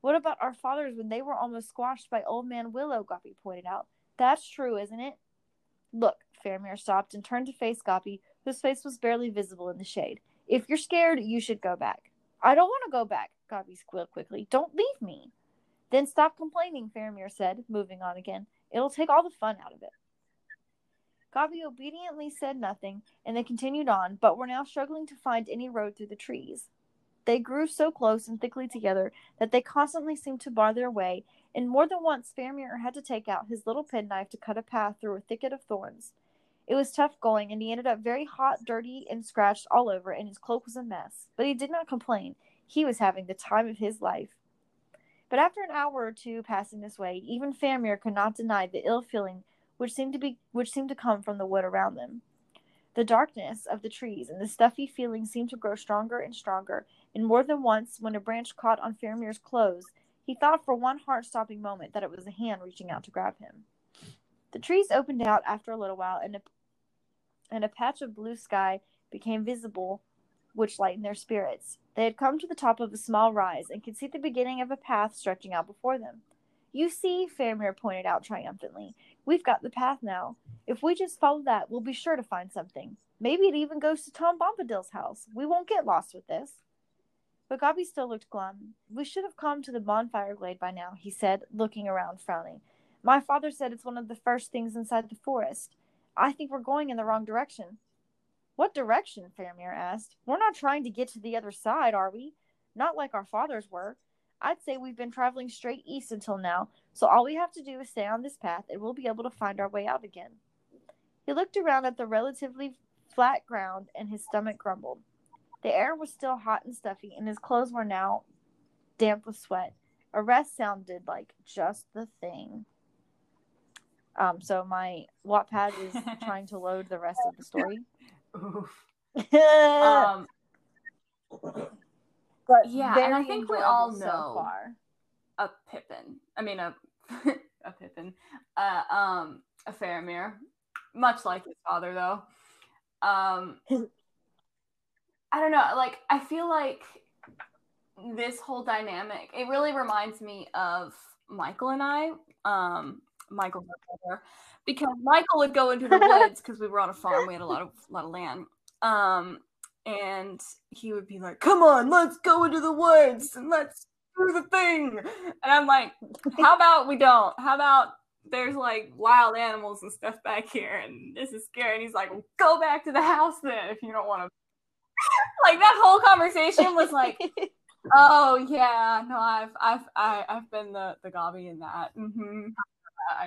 What about our fathers when they were almost squashed by Old Man Willow? Gobby pointed out. That's true, isn't it? Look, Faramir stopped and turned to face Gobby, whose face was barely visible in the shade. If you're scared, you should go back. I don't want to go back, Gobby squealed quickly. Don't leave me. Then stop complaining, Faramir said, moving on again. It'll take all the fun out of it. Gobby obediently said nothing, and they continued on, but were now struggling to find any road through the trees. They grew so close and thickly together that they constantly seemed to bar their way, and more than once Faramir had to take out his little penknife to cut a path through a thicket of thorns. It was tough going, and he ended up very hot, dirty, and scratched all over, and his cloak was a mess. But he did not complain. He was having the time of his life. But after an hour or two passing this way, even Faramir could not deny the ill feeling which seemed to be which seemed to come from the wood around them. The darkness of the trees and the stuffy feeling seemed to grow stronger and stronger, and more than once, when a branch caught on Faramir's clothes, he thought for one heart stopping moment that it was a hand reaching out to grab him. The trees opened out after a little while, and and a patch of blue sky became visible, which lightened their spirits. They had come to the top of a small rise and could see the beginning of a path stretching out before them. You see, Faramir pointed out triumphantly, we've got the path now. If we just follow that, we'll be sure to find something. Maybe it even goes to Tom Bombadil's house. We won't get lost with this. But Gobby still looked glum. We should have come to the bonfire glade by now, he said, looking around, frowning. My father said it's one of the first things inside the forest. I think we're going in the wrong direction. What direction? Faramir asked. We're not trying to get to the other side, are we? Not like our fathers were. I'd say we've been traveling straight east until now, so all we have to do is stay on this path and we'll be able to find our way out again. He looked around at the relatively flat ground and his stomach grumbled. The air was still hot and stuffy, and his clothes were now damp with sweat. A rest sounded like just the thing. Um, so my Wattpad is <laughs> trying to load the rest of the story. <laughs> um, but yeah, and I think we all know so far. a Pippin. I mean a <laughs> a Pippin. Uh, um, a Faramir, much like his father though. Um, I don't know. Like I feel like this whole dynamic. It really reminds me of Michael and I. Um, Michael because Michael would go into the woods because we were on a farm. We had a lot of lot of land. Um, and he would be like, "Come on, let's go into the woods and let's do the thing." And I'm like, "How about we don't? How about there's like wild animals and stuff back here, and this is scary." And he's like, "Go back to the house then if you don't want to." <laughs> like that whole conversation was like, <laughs> "Oh yeah, no, I've I've I, have i have been the the Gobby in that." Mm-hmm. I,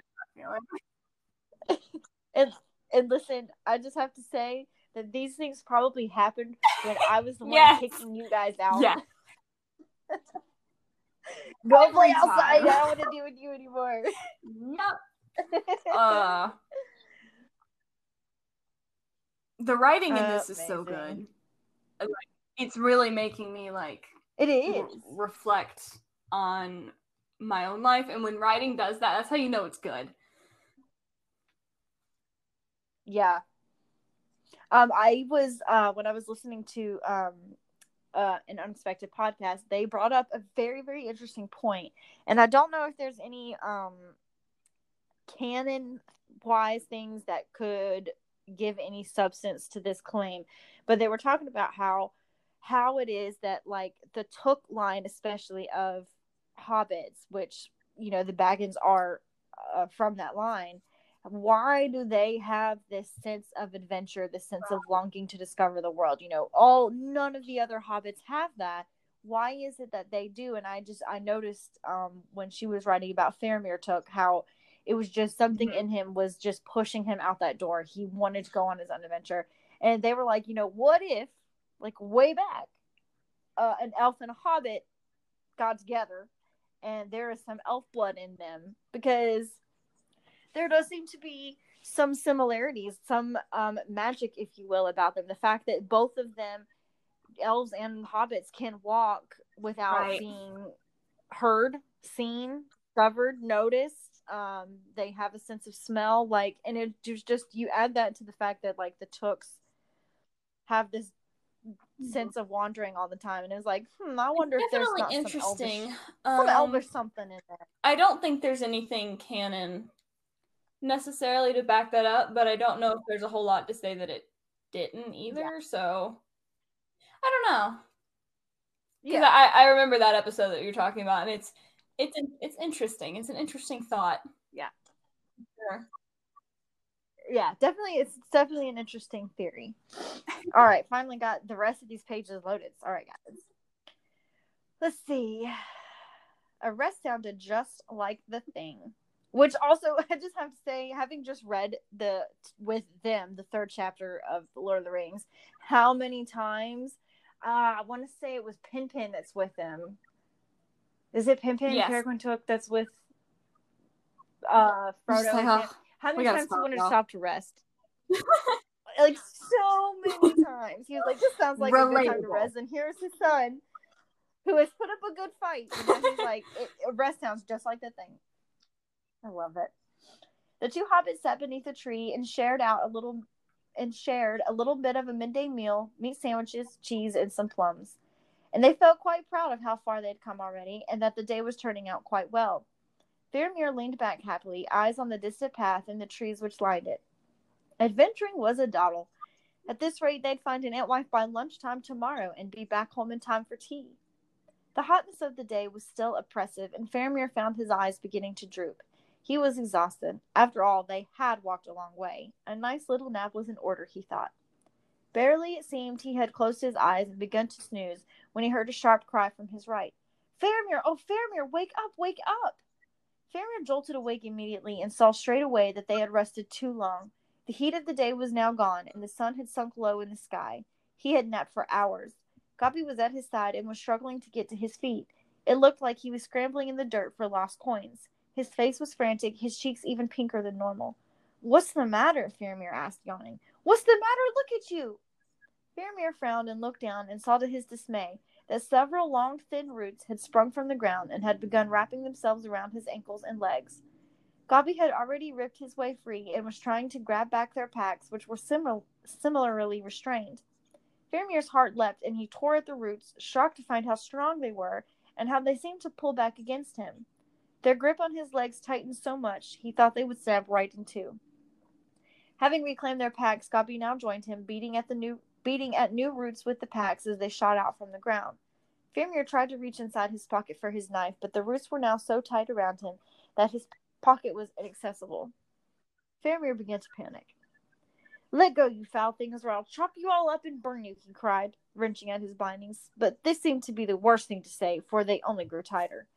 I <laughs> and and listen, I just have to say that these things probably happened when I was the one kicking you guys out. Yeah. Play outside. I don't want to deal with you anymore. Yep. <laughs> uh, the writing in this is so good. It's really making me like it is reflect on my own life, and when writing does that, that's how you know it's good. Yeah, um, I was uh, when I was listening to um, uh, an unexpected podcast, they brought up a very very interesting point, and I don't know if there's any um, canon wise things that could give any substance to this claim, but they were talking about how how it is that like the took line, especially of hobbits, which you know the Baggins are uh, from that line why do they have this sense of adventure this sense of longing to discover the world? You know all none of the other hobbits have that. Why is it that they do? And i just i noticed um when she was writing about faramir took how it was just something mm-hmm. in him was just pushing him out that door. He wanted to go on his own adventure. And they were like you know what if like way back uh, an elf and a hobbit got together and there is some elf blood in them because there does seem to be some similarities, some um, magic, if you will, about them. The fact that both of them, elves and hobbits, can walk without Right. being heard, seen, discovered, noticed. Um, they have a sense of smell, like, and it just just you add that to the fact that like the Tooks have this sense of wandering all the time, and it's like, hmm, I wonder if there's not interesting. some elvish, <laughs> some Um, elvish something in there. I don't think there's anything canon necessarily to back that up, but I don't know if there's a whole lot to say that it didn't either. So I don't know. Yeah, I, I remember that episode that you're talking about, and it's it's it's interesting. It's an interesting thought. Yeah. Sure. Yeah, definitely. It's definitely an interesting theory. All right, finally got the rest of these pages loaded. All right, guys. Let's see. A rest sounded just like the thing. Which also, <laughs> I just have to say, having just read the with them the third chapter of Lord of the Rings, how many times? Uh, I want to say it was Pippin that's with them. Is it Pippin Yes. Peregrine Took that's with uh Frodo? Just like, and Sam? How many times he stop wanted to stop to rest? <laughs> like so many <laughs> times. He was like, "This sounds like a good time to rest." And here's his son, who has put up a good fight. And then he's like, it, it- "Rest sounds just like the thing." I love it. The two hobbits sat beneath a tree and shared out a little and shared a little bit of a midday meal, meat sandwiches, cheese, and some plums. And they felt quite proud of how far they'd come already, and that the day was turning out quite well. Faramir leaned back happily, eyes on the distant path and the trees which lined it. Adventuring was a dawdle. At this rate, they'd find an Entwife by lunchtime tomorrow and be back home in time for tea. The hotness of the day was still oppressive, and Faramir found his eyes beginning to droop. He was exhausted. After all, they had walked a long way. A nice little nap was in order, he thought. Barely, it seemed, he had closed his eyes and begun to snooze when he heard a sharp cry from his right. Faramir! Oh, Faramir! Wake up! Wake up! Faramir jolted awake immediately and saw straight away that they had rested too long. The heat of the day was now gone, and the sun had sunk low in the sky. He had napped for hours. Gobby was at his side and was struggling to get to his feet. It looked like he was scrambling in the dirt for lost coins. His face was frantic, his cheeks even pinker than normal. What's the matter? Faramir asked, yawning. What's the matter? Look at you! Faramir frowned and looked down and saw to his dismay that several long, thin roots had sprung from the ground and had begun wrapping themselves around his ankles and legs. Gobby had already ripped his way free and was trying to grab back their packs, which were simil- similarly restrained. Faramir's heart leapt, and he tore at the roots, shocked to find how strong they were and how they seemed to pull back against him. Their grip on his legs tightened so much he thought they would snap right in two. Having reclaimed their packs, Gobby now joined him, beating at the new beating at new roots with the packs as they shot out from the ground. Faramir tried to reach inside his pocket for his knife, but the roots were now so tight around him that his pocket was inaccessible. Faramir began to panic. Let go, you foul things, or I'll chop you all up and burn you, he cried, wrenching at his bindings. But this seemed to be the worst thing to say, for they only grew tighter.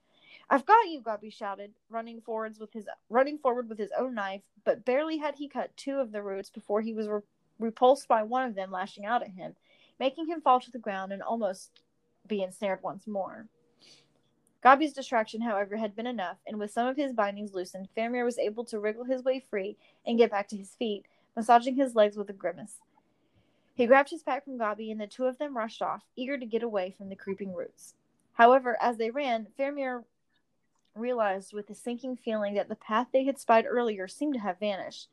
I've got you, Gobby shouted, running forwards with his running forward with his own knife, but barely had he cut two of the roots before he was re- repulsed by one of them lashing out at him, making him fall to the ground and almost be ensnared once more. Gobby's distraction, however, had been enough, and with some of his bindings loosened, Faramir was able to wriggle his way free and get back to his feet, massaging his legs with a grimace. He grabbed his pack from Gobby, and the two of them rushed off, eager to get away from the creeping roots. However, as they ran, Faramir realized with a sinking feeling that the path they had spied earlier seemed to have vanished.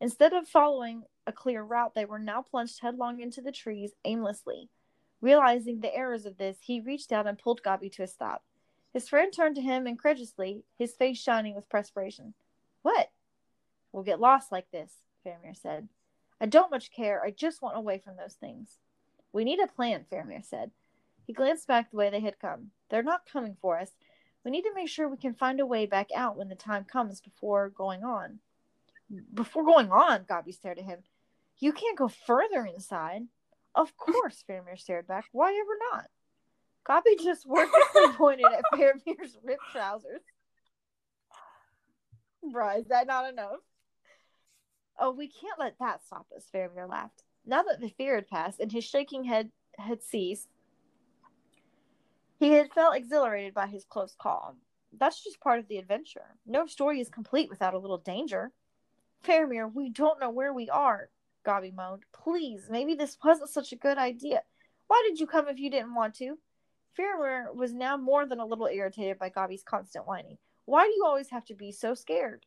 Instead of following a clear route, they were now plunged headlong into the trees aimlessly. Realizing the errors of this, he reached out and pulled Gobby to a stop. His friend turned to him incredulously, his face shining with perspiration. What? We'll get lost like this, Faramir said. I don't much care. I just want away from those things. We need a plan, Faramir said. He glanced back the way they had come. They're not coming for us. We need to make sure we can find a way back out when the time comes before going on. Before going on, Gobby stared at him. You can't go further inside. Of <laughs> course, Faramir stared back. Why ever not? Gobby just wordlessly <laughs> pointed at Faramir's ripped trousers. Bruh, is that not enough? Oh, we can't let that stop us, Faramir laughed. Now that the fear had passed and his shaking head had ceased, he had felt exhilarated by his close call. That's just part of the adventure. No story is complete without a little danger. Faramir, we don't know where we are, Gobby moaned. Please, maybe this wasn't such a good idea. Why did you come if you didn't want to? Faramir was now more than a little irritated by Gobby's constant whining. Why do you always have to be so scared?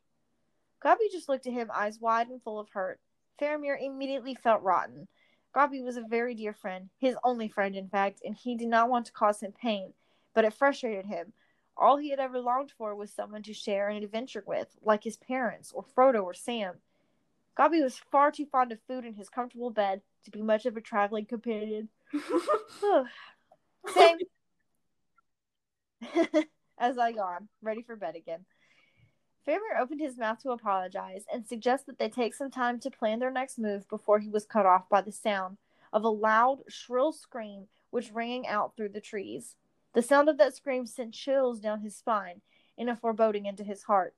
Gobby just looked at him, eyes wide and full of hurt. Faramir immediately felt rotten. Gobby was a very dear friend, his only friend, in fact, and he did not want to cause him pain, but it frustrated him. All he had ever longed for was someone to share an adventure with, like his parents, or Frodo, or Sam. Gobby was far too fond of food and his comfortable bed to be much of a traveling companion. <laughs> <sighs> Same. <laughs> As I yawn, ready for bed again. Faramir opened his mouth to apologize and suggest that they take some time to plan their next move before he was cut off by the sound of a loud, shrill scream which rang out through the trees. The sound of that scream sent chills down his spine and a foreboding into his heart.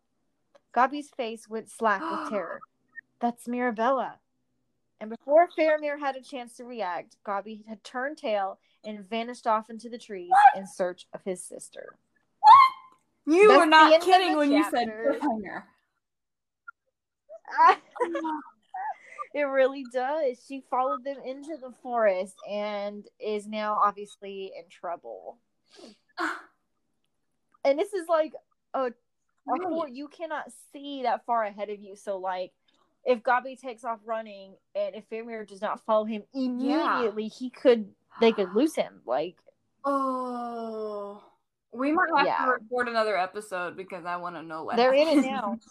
Gobby's face went slack with <gasps> terror. That's Mirabella. And before Faramir had a chance to react, Gobby had turned tail and vanished off into the trees what? in search of his sister. What? You That's were not kidding when chapter. you said cliffhanger. <laughs> it really does. She followed them into the forest and is now obviously in trouble. And this is like a, a you cannot see that far ahead of you. So like if Gobby takes off running and if Faramir does not follow him immediately, yeah. he could they could lose him. Like Oh we might have yeah. to record another episode because I want to know what they're happens. in it now. <laughs>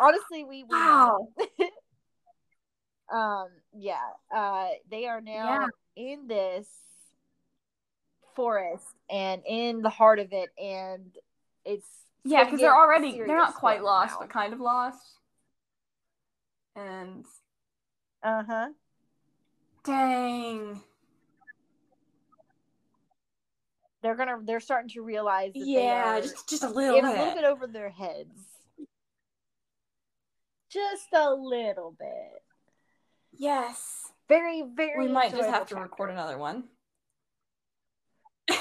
Honestly, we, we wow. <laughs> um yeah, uh they are now yeah. in this forest and in the heart of it and it's yeah because they're already they're not quite lost now. but kind of lost. And uh-huh. Dang. They're gonna they're starting to realize yeah just, just a little bit. a little bit. over their heads. Just a little bit. Yes. Very very we might just have to chapter. record another one <laughs>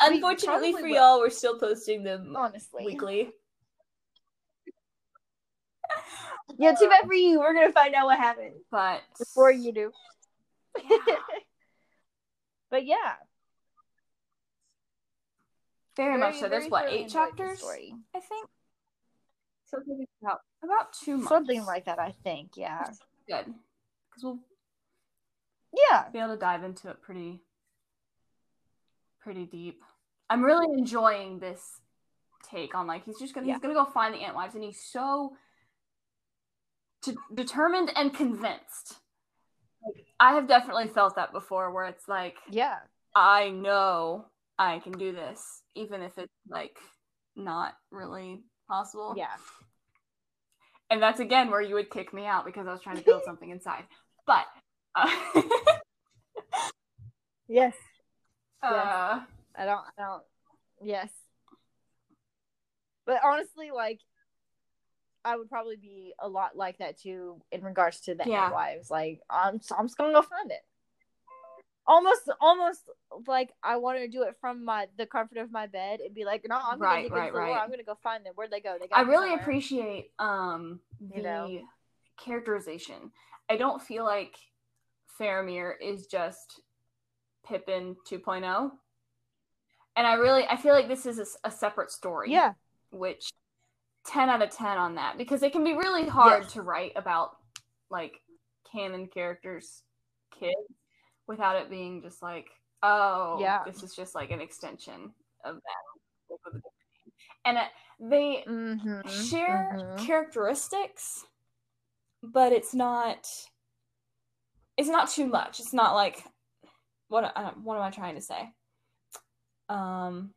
Unfortunately for will. y'all, we're still posting them honestly weekly. <laughs> yeah, too bad for you. We're gonna find out what happened, but before you do. Yeah. <laughs> but yeah, very, very much so. There's what eight chapters, I think. So about about two months, something like that. I think. Yeah. Good, because we'll yeah be able to dive into it pretty pretty deep. I'm really enjoying this take on like he's just gonna yeah. he's gonna go find the Entwives and he's so t- determined and convinced. Like, I have definitely felt that before, where it's like, yeah, I know I can do this, even if it's like not really possible. Yeah. And that's again where you would kick me out because I was trying to build <laughs> something inside. But uh, <laughs> yes, uh, I don't. I don't. Yes. But honestly, like, I would probably be a lot like that too in regards to the yeah. wives. Like, I'm, I'm just gonna go find it. Almost, almost like I want to do it from my the comfort of my bed and be like, no, I'm gonna right, right, right. I'm gonna go find them. Where'd they go? They got I really somewhere. appreciate um the you know? characterization. I don't feel like Faramir is just Pippin 2.0. And I really I feel like this is a, a separate story. Yeah. Which 10 out of 10 on that because it can be really hard yes. to write about like canon characters kids without it being just like oh yeah this is just like an extension of that and it, they mm-hmm, share mm-hmm. characteristics but it's not it's not too much it's not like what uh, what am I trying to say? Um,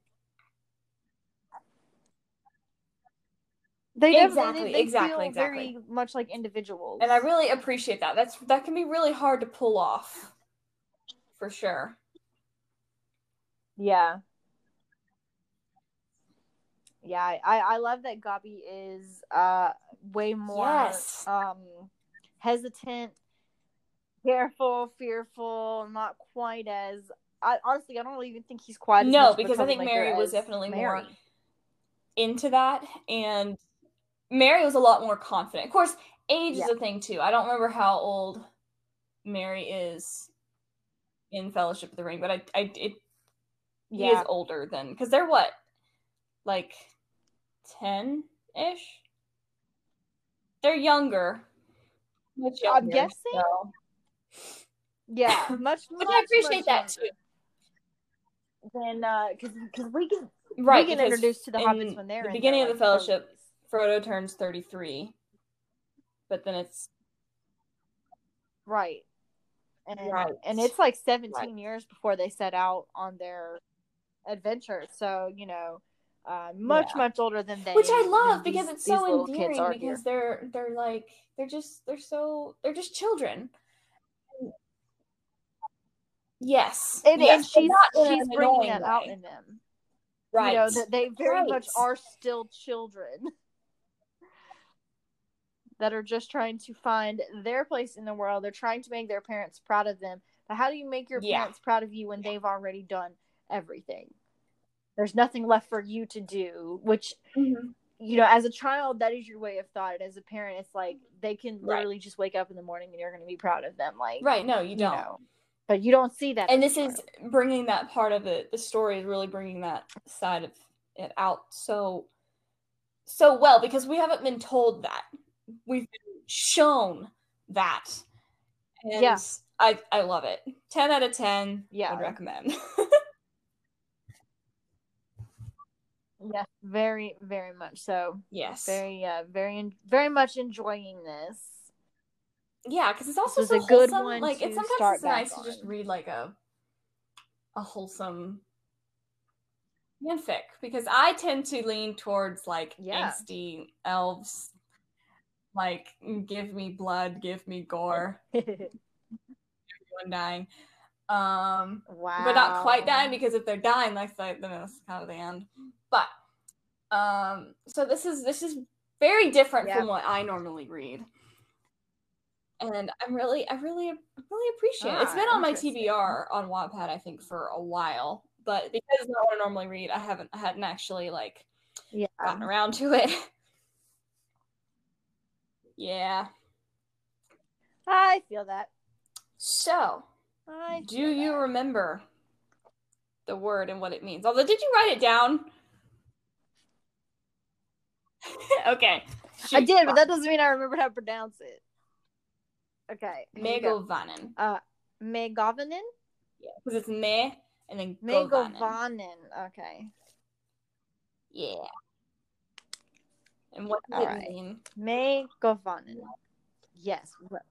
they exactly they, they exactly exactly very much like individuals, and I really appreciate that. That's that can be really hard to pull off, for sure. Yeah. Yeah, I, I love that Gobby is uh way more yes. um hesitant careful, fearful, not quite as. I honestly, I don't even think he's quite. no, because I think Merry was definitely Merry. more into that and Merry was a lot more confident. Of course, age Yeah. is a thing too. I don't remember how old Merry is in Fellowship of the Ring, but I I it he is older than because they're what like 10 ish they're younger I'm guessing? so- Yeah, <laughs> much. much, i appreciate much that too. Then, uh, because because we get right we get because introduced to the hobbits when they're the in beginning of the fellowship frodo turns 33 but then it's right? And Right. and it's like 17 years before they set out on their adventure. So you know, uh, much Yeah. much older than they. which i love because these- it's so endearing because here. they're they're like they're just they're so they're just children yes And, yes, and she's she's bringing that out in them. right You know that they very much are still children <laughs> that are just trying to find their place in the world. They're trying to make their parents proud of them. But how do you make your Yeah. parents proud of you when they've already done everything? There's nothing left for you to do, which Mhm. you know, as a child, that is your way of thought. And as a parent, it's like they can Right. literally just wake up in the morning and you're going to be proud of them. Like, right no you you don't know, but you don't see that. and this is bringing that part of it the story is really bringing that side of it out so so well because we haven't been told that we've been shown that and Yeah. i i love it 10 out of 10 Yeah. would recommend <laughs> yes, very, very much so. yes Very, uh, very, very much enjoying this. Yeah because it's also so a good wholesome. one like it's sometimes it's nice back to just read like a a wholesome fanfic because i tend to lean towards like Yeah. angsty elves like give me blood give me gore <laughs> everyone dying um wow. but not quite dying because if they're dying that's like then it's kind of the end but um so this is this is very different Yeah. from what i normally read and i'm really i really really appreciate it It's ah, been on my tbr on wattpad i think for a while but because it's not what i normally read i haven't i hadn't actually like Yeah. gotten around to it <laughs> yeah I feel that. so I Do you that. remember the word and what it means? Although, did you write it down? <laughs> okay. I did, but that doesn't mean I remembered how to pronounce it. Okay. Mae govannen. Uh, Mae govannen? Yeah, because it's me and then govannen. Megovanen. Okay. Yeah. And what does All it right. mean? Mae govannen. Yes. Well-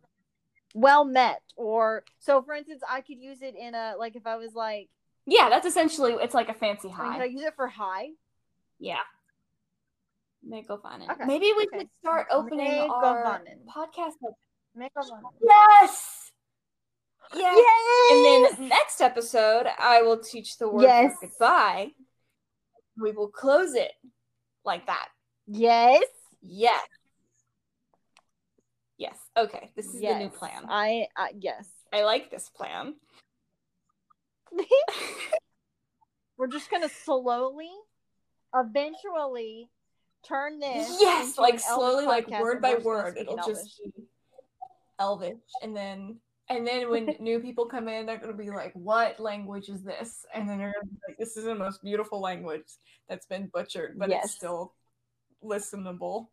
met. Or so for instance, I could use it in a like if I was like Yeah, that's essentially it's like a fancy mean, can I high. use it for high? Yeah. Mae govannen. Okay, Maybe we okay. could start opening our podcast. like- Mae govannen. Yes. Yeah. Yay! And then next episode, I will teach the word Yes. goodbye. We will close it like that. Yes. Yes. Yes. Okay. This is yes. the new plan. I, I yes. I like this plan. <laughs> <laughs> We're just gonna slowly, eventually, turn this. yes, like slowly, like word by we're just gonna word, it'll just be Elvish, and then and then when <laughs> new people come in, they're gonna be like, "What language is this?" And then they're gonna be like, "This is the most beautiful language that's been butchered, but Yes. it's still listenable."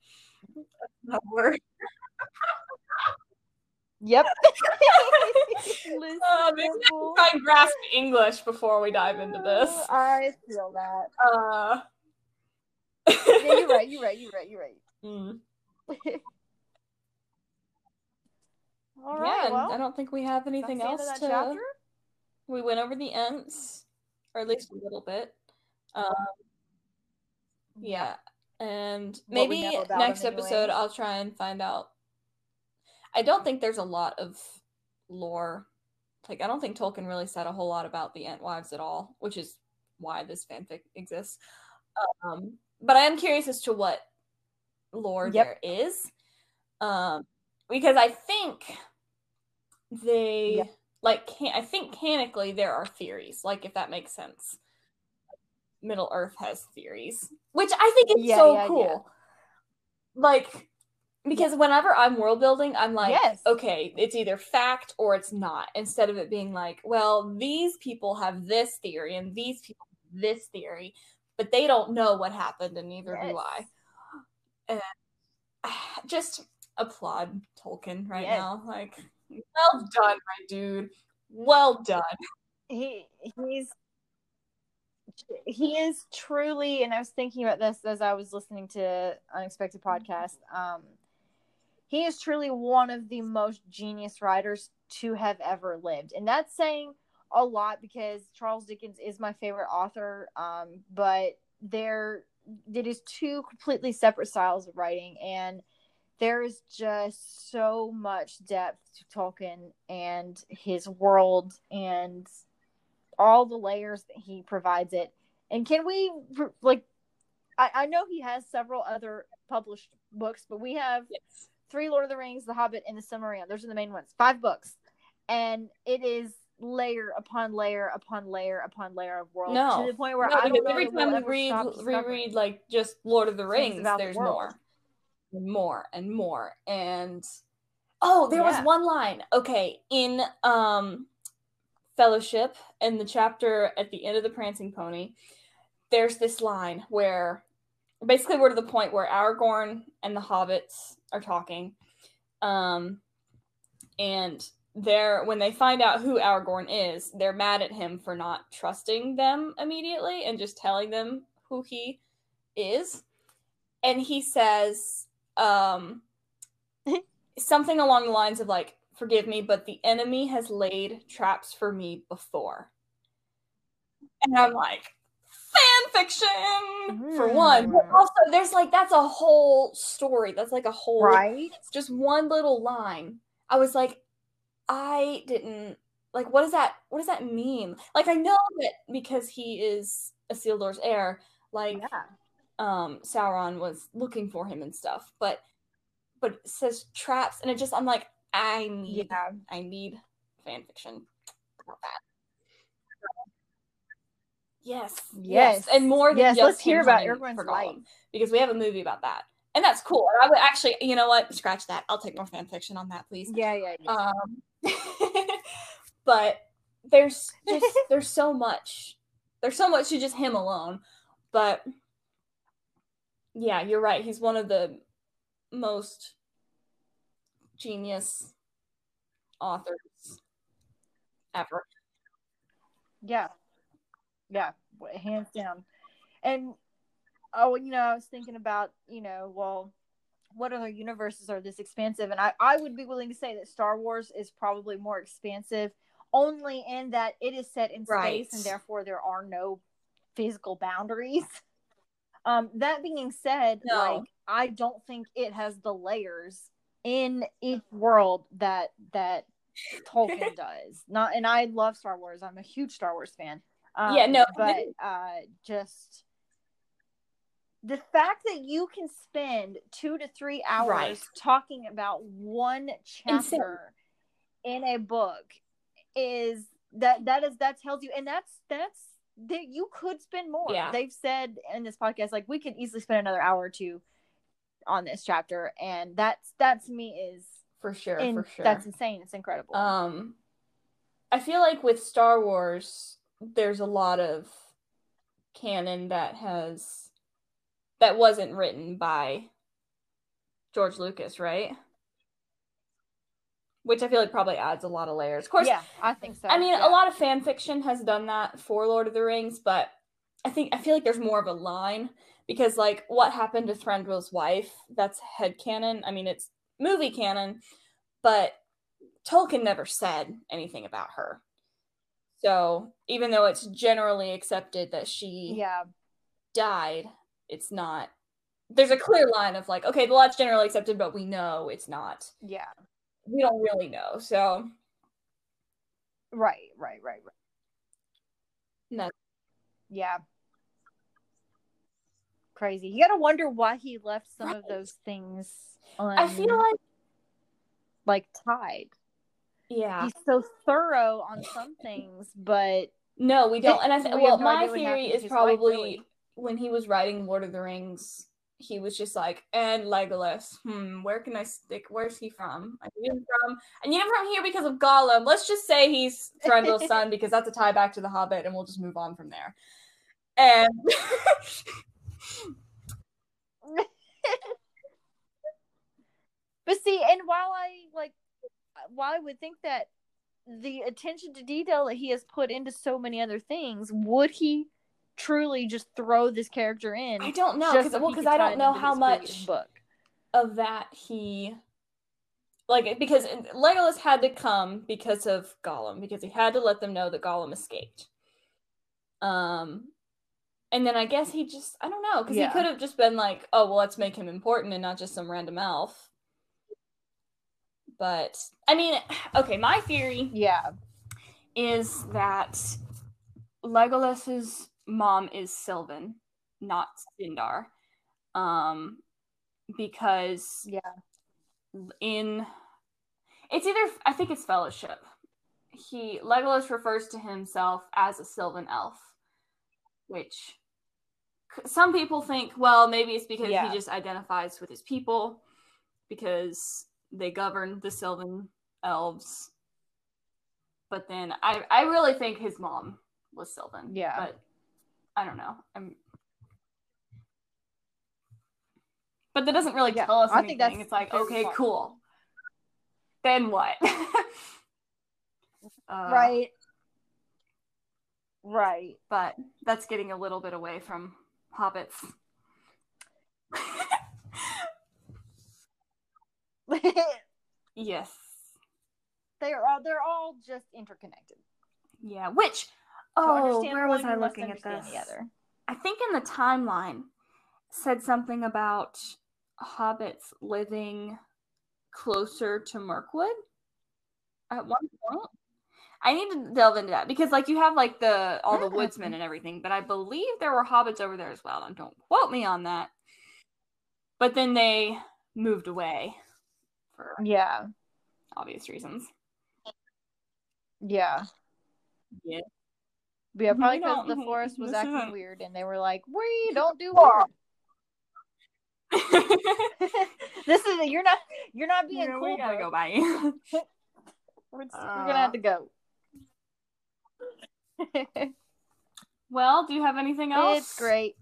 <laughs> <laughs> Yep. Uh, maybe I can try and grasp English before we dive into this. I feel that. Uh, Yeah, you're right. You're right. You're right. You're right. mm. All right. yeah, well, I don't think we have anything that's the end else to. chapter. We went over the ents, or at least a little bit. Um, yeah, and maybe next them episode. I'll try and find out. I don't think there's a lot of lore. Like I don't think Tolkien really said a whole lot about the Entwives at all, which is why this fanfic exists. Um, but I am curious as to what lore Yep. there is, um, because I think they Yep. like can I think canonically there are theories, like if that makes sense. Middle Earth has theories, which I think is Yeah, so yeah, cool. yeah. Like, because whenever I'm world building, I'm like, Yes. okay, it's either fact or it's not. Instead of it being like, well, these people have this theory and these people have this theory, but they don't know what happened, and neither do I. And <sighs> just applaud Tolkien right Yes. now. Like, well done, my dude. Well done. he he's he is truly and i was thinking about this as i was listening to unexpected podcast um he is truly one of the most genius writers to have ever lived and that's saying a lot because charles dickens is my favorite author um but there it is two completely separate styles of writing and there is just so much depth to Tolkien and his world and all the layers that he provides it. And can we like? I, I know he has several other published books, but we have Yes. three Lord of the Rings, The Hobbit, and The Silmarillion. Those are the main ones. Five books, and it is layer upon layer upon layer upon layer of world No. to the point where No, I don't every time we read reread like just Lord of the Rings, about the there's more. And more and more. And oh, there was one line. Okay, in um Fellowship in the chapter at the end of the Prancing Pony, there's this line where basically we're to the point where Aragorn and the hobbits are talking. Um and they're when they find out who Aragorn is, they're mad at him for not trusting them immediately and just telling them who he is. And he says um something along the lines of like forgive me but the enemy has laid traps for me before. And I'm like fan fiction for one. But Mm. also there's like that's a whole story. That's like a whole right? just one little line. I was like, I didn't like what does that what does that mean? Like I know that because he is Isildur's heir, like Yeah. Um Sauron was looking for him and stuff, but but it says traps and it just I'm like, I need Yeah. I need fan fiction about that. Yes, yes, Yes. and more than Yes, let's hear about Aragorn's life. Because we have a movie about that, and that's cool. I would actually, you know what, scratch that. I'll take more fan fiction on that, please. Yeah, yeah, yeah. Um, <laughs> but there's just <laughs> there's so much. There's so much to just him alone. But yeah, you're right. He's one of the most genius authors ever. Yeah. Yeah. Hands down. And oh, you know, I was thinking about, you know, well, what other universes are this expansive? And I, I would be willing to say that Star Wars is probably more expansive, only in that it is set in Right. space and therefore there are no physical boundaries. <laughs> Um, that being said, No. like I don't think it has the layers in each world that that Tolkien <laughs> does. Not, and I love Star Wars. I'm a huge Star Wars fan. Um, Yeah, no, but uh, just the fact that you can spend two to three hours Right. talking about one Insane. chapter in a book is that that is that tells you, and that's that's that you could spend more. Yeah. They've said in this podcast like we could easily spend another hour or two on this chapter, and that's that's me is For sure, in, for sure. that's insane. It's incredible. Um, I feel like with Star Wars, there's a lot of canon that has that wasn't written by George Lucas, right? Which I feel like probably adds a lot of layers. Of course, yeah, I think so. I mean, yeah. a lot of fan fiction has done that for Lord of the Rings, but I think I feel like there's more of a line because like what happened to Thranduil's wife, that's head canon. I mean, it's movie canon, but Tolkien never said anything about her. So, even though it's generally accepted that she Yeah, died, it's not there's a clear line of like, okay, the lot's generally accepted, but we know it's not. yeah. We don't really know. So, Right, right, right, right. no. Yeah. Crazy. You gotta wonder why he left some of those things on I feel like like tied. yeah. He's so thorough on some things, but No, we don't. And I <laughs> think well, my theory is probably when he was writing Lord of the Rings, he was just like, and Legolas. Hmm, where can I stick? Where's he from? I need him from. I need him from here because of Gollum. Let's just say he's Thranduil's <laughs> son because that's a tie back to the Hobbit, and we'll just move on from there. And <laughs> But see, and while I like, while I would think that the attention to detail that he has put into so many other things, would he truly just throw this character in? I don't know because well, because I don't know how much book. of that he like because Legolas had to come because of Gollum because he had to let them know that Gollum escaped. Um and then I guess he just I don't know because Yeah. he could have just been like, "Oh, well, let's make him important and not just some random elf." But I mean, <sighs> okay, my theory Yeah, is that Legolas's mom is Sylvan, not Sindar. Um because yeah, in it's either I think it's fellowship. He Legolas refers to himself as a Sylvan elf, which some people think, well, maybe it's because Yeah. he just identifies with his people because they govern the Sylvan elves. But then I I really think his mom was Sylvan. Yeah. But I don't know. I'm but that doesn't really Yeah, tell us I anything. think that's it's like, okay, cool. Then what? <laughs> Uh, right, right. But that's getting a little bit away from hobbits. <laughs> yes. they're all they're all just interconnected. Yeah. Which oh, where was I looking at this? The other. I think in the timeline said something about hobbits living closer to Mirkwood at one point. I need to delve into that because like you have like the all the Mm. woodsmen and everything, but I believe there were hobbits over there as well. And don't quote me on that. But then they moved away for Yeah, obvious reasons. yeah, Yeah. Yeah. Probably because the forest was acting isn't- weird, and they were like, "We <laughs> don't do weird." <laughs> <laughs> this is you're not you're not being cool. we gotta bro. go by. We're, we're gonna have to go. well, do you have anything else? it's great.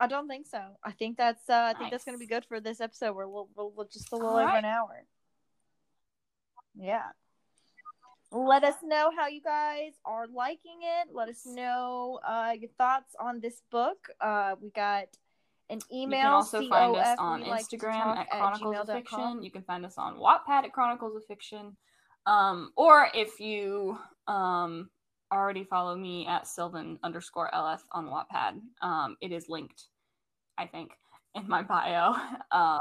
I don't think so. I think that's uh, I think that's gonna be good for this episode. We're, we'll, we'll, we'll just a little All over right. an hour. Yeah. Let us know how you guys are liking it. Let us know uh, your thoughts on this book. Uh, we got an email. You can also find us on we like to Instagram at Chronicles of Fiction. You can find us on Wattpad at Chronicles of Fiction. Um, or if you um, already follow me at Sylvan underscore LF on Wattpad, um, it is linked, I think, in my bio. <laughs> Um,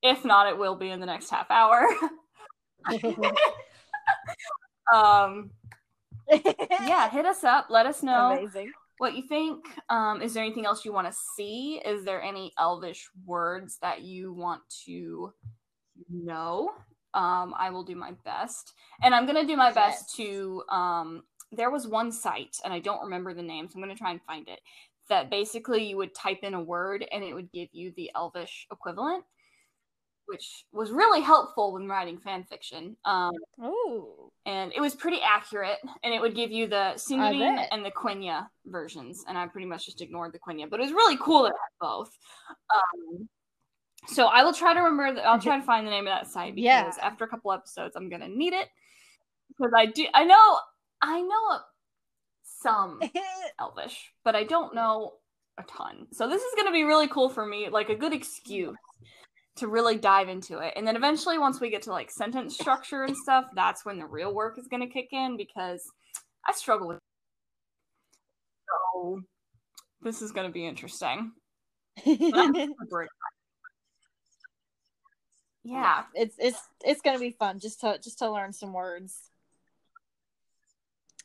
if not, it will be in the next half hour. <laughs> <laughs> <laughs> um, <laughs> yeah, hit us up. Let us know Amazing. what you think. Um, is there anything else you want to see? Is there any elvish words that you want to know? Um, I will do my best. And I'm going to do my best to. Um, there was one site, and I don't remember the name, so I'm going to try and find it. That basically you would type in a word and it would give you the elvish equivalent, which was really helpful when writing fan fiction. Um, Ooh. and it was pretty accurate and it would give you the Sindarin and the Quenya versions and I pretty much just ignored the Quenya but it was really cool to have both um, so I will try to remember that I'll try to find the name of that site because Yeah. after a couple episodes I'm gonna need it because I do I know I know some <laughs> Elvish but I don't know a ton so this is gonna be really cool for me like a good excuse to really dive into it. And then eventually, once we get to like sentence structure and stuff, that's when the real work is going to kick in because I struggle with. So this is going to be interesting. But I'm <laughs> super excited. Yeah. it's it's it's gonna be fun just to just to learn some words.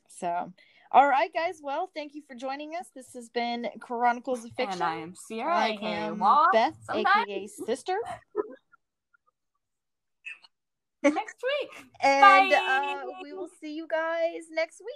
So, all right, guys. Well, thank you for joining us. This has been Chronicles of Fiction. And I am Sierra, I aka am. Beth, sometimes. aka Sister. <laughs> next week. and uh, we will see you guys next week.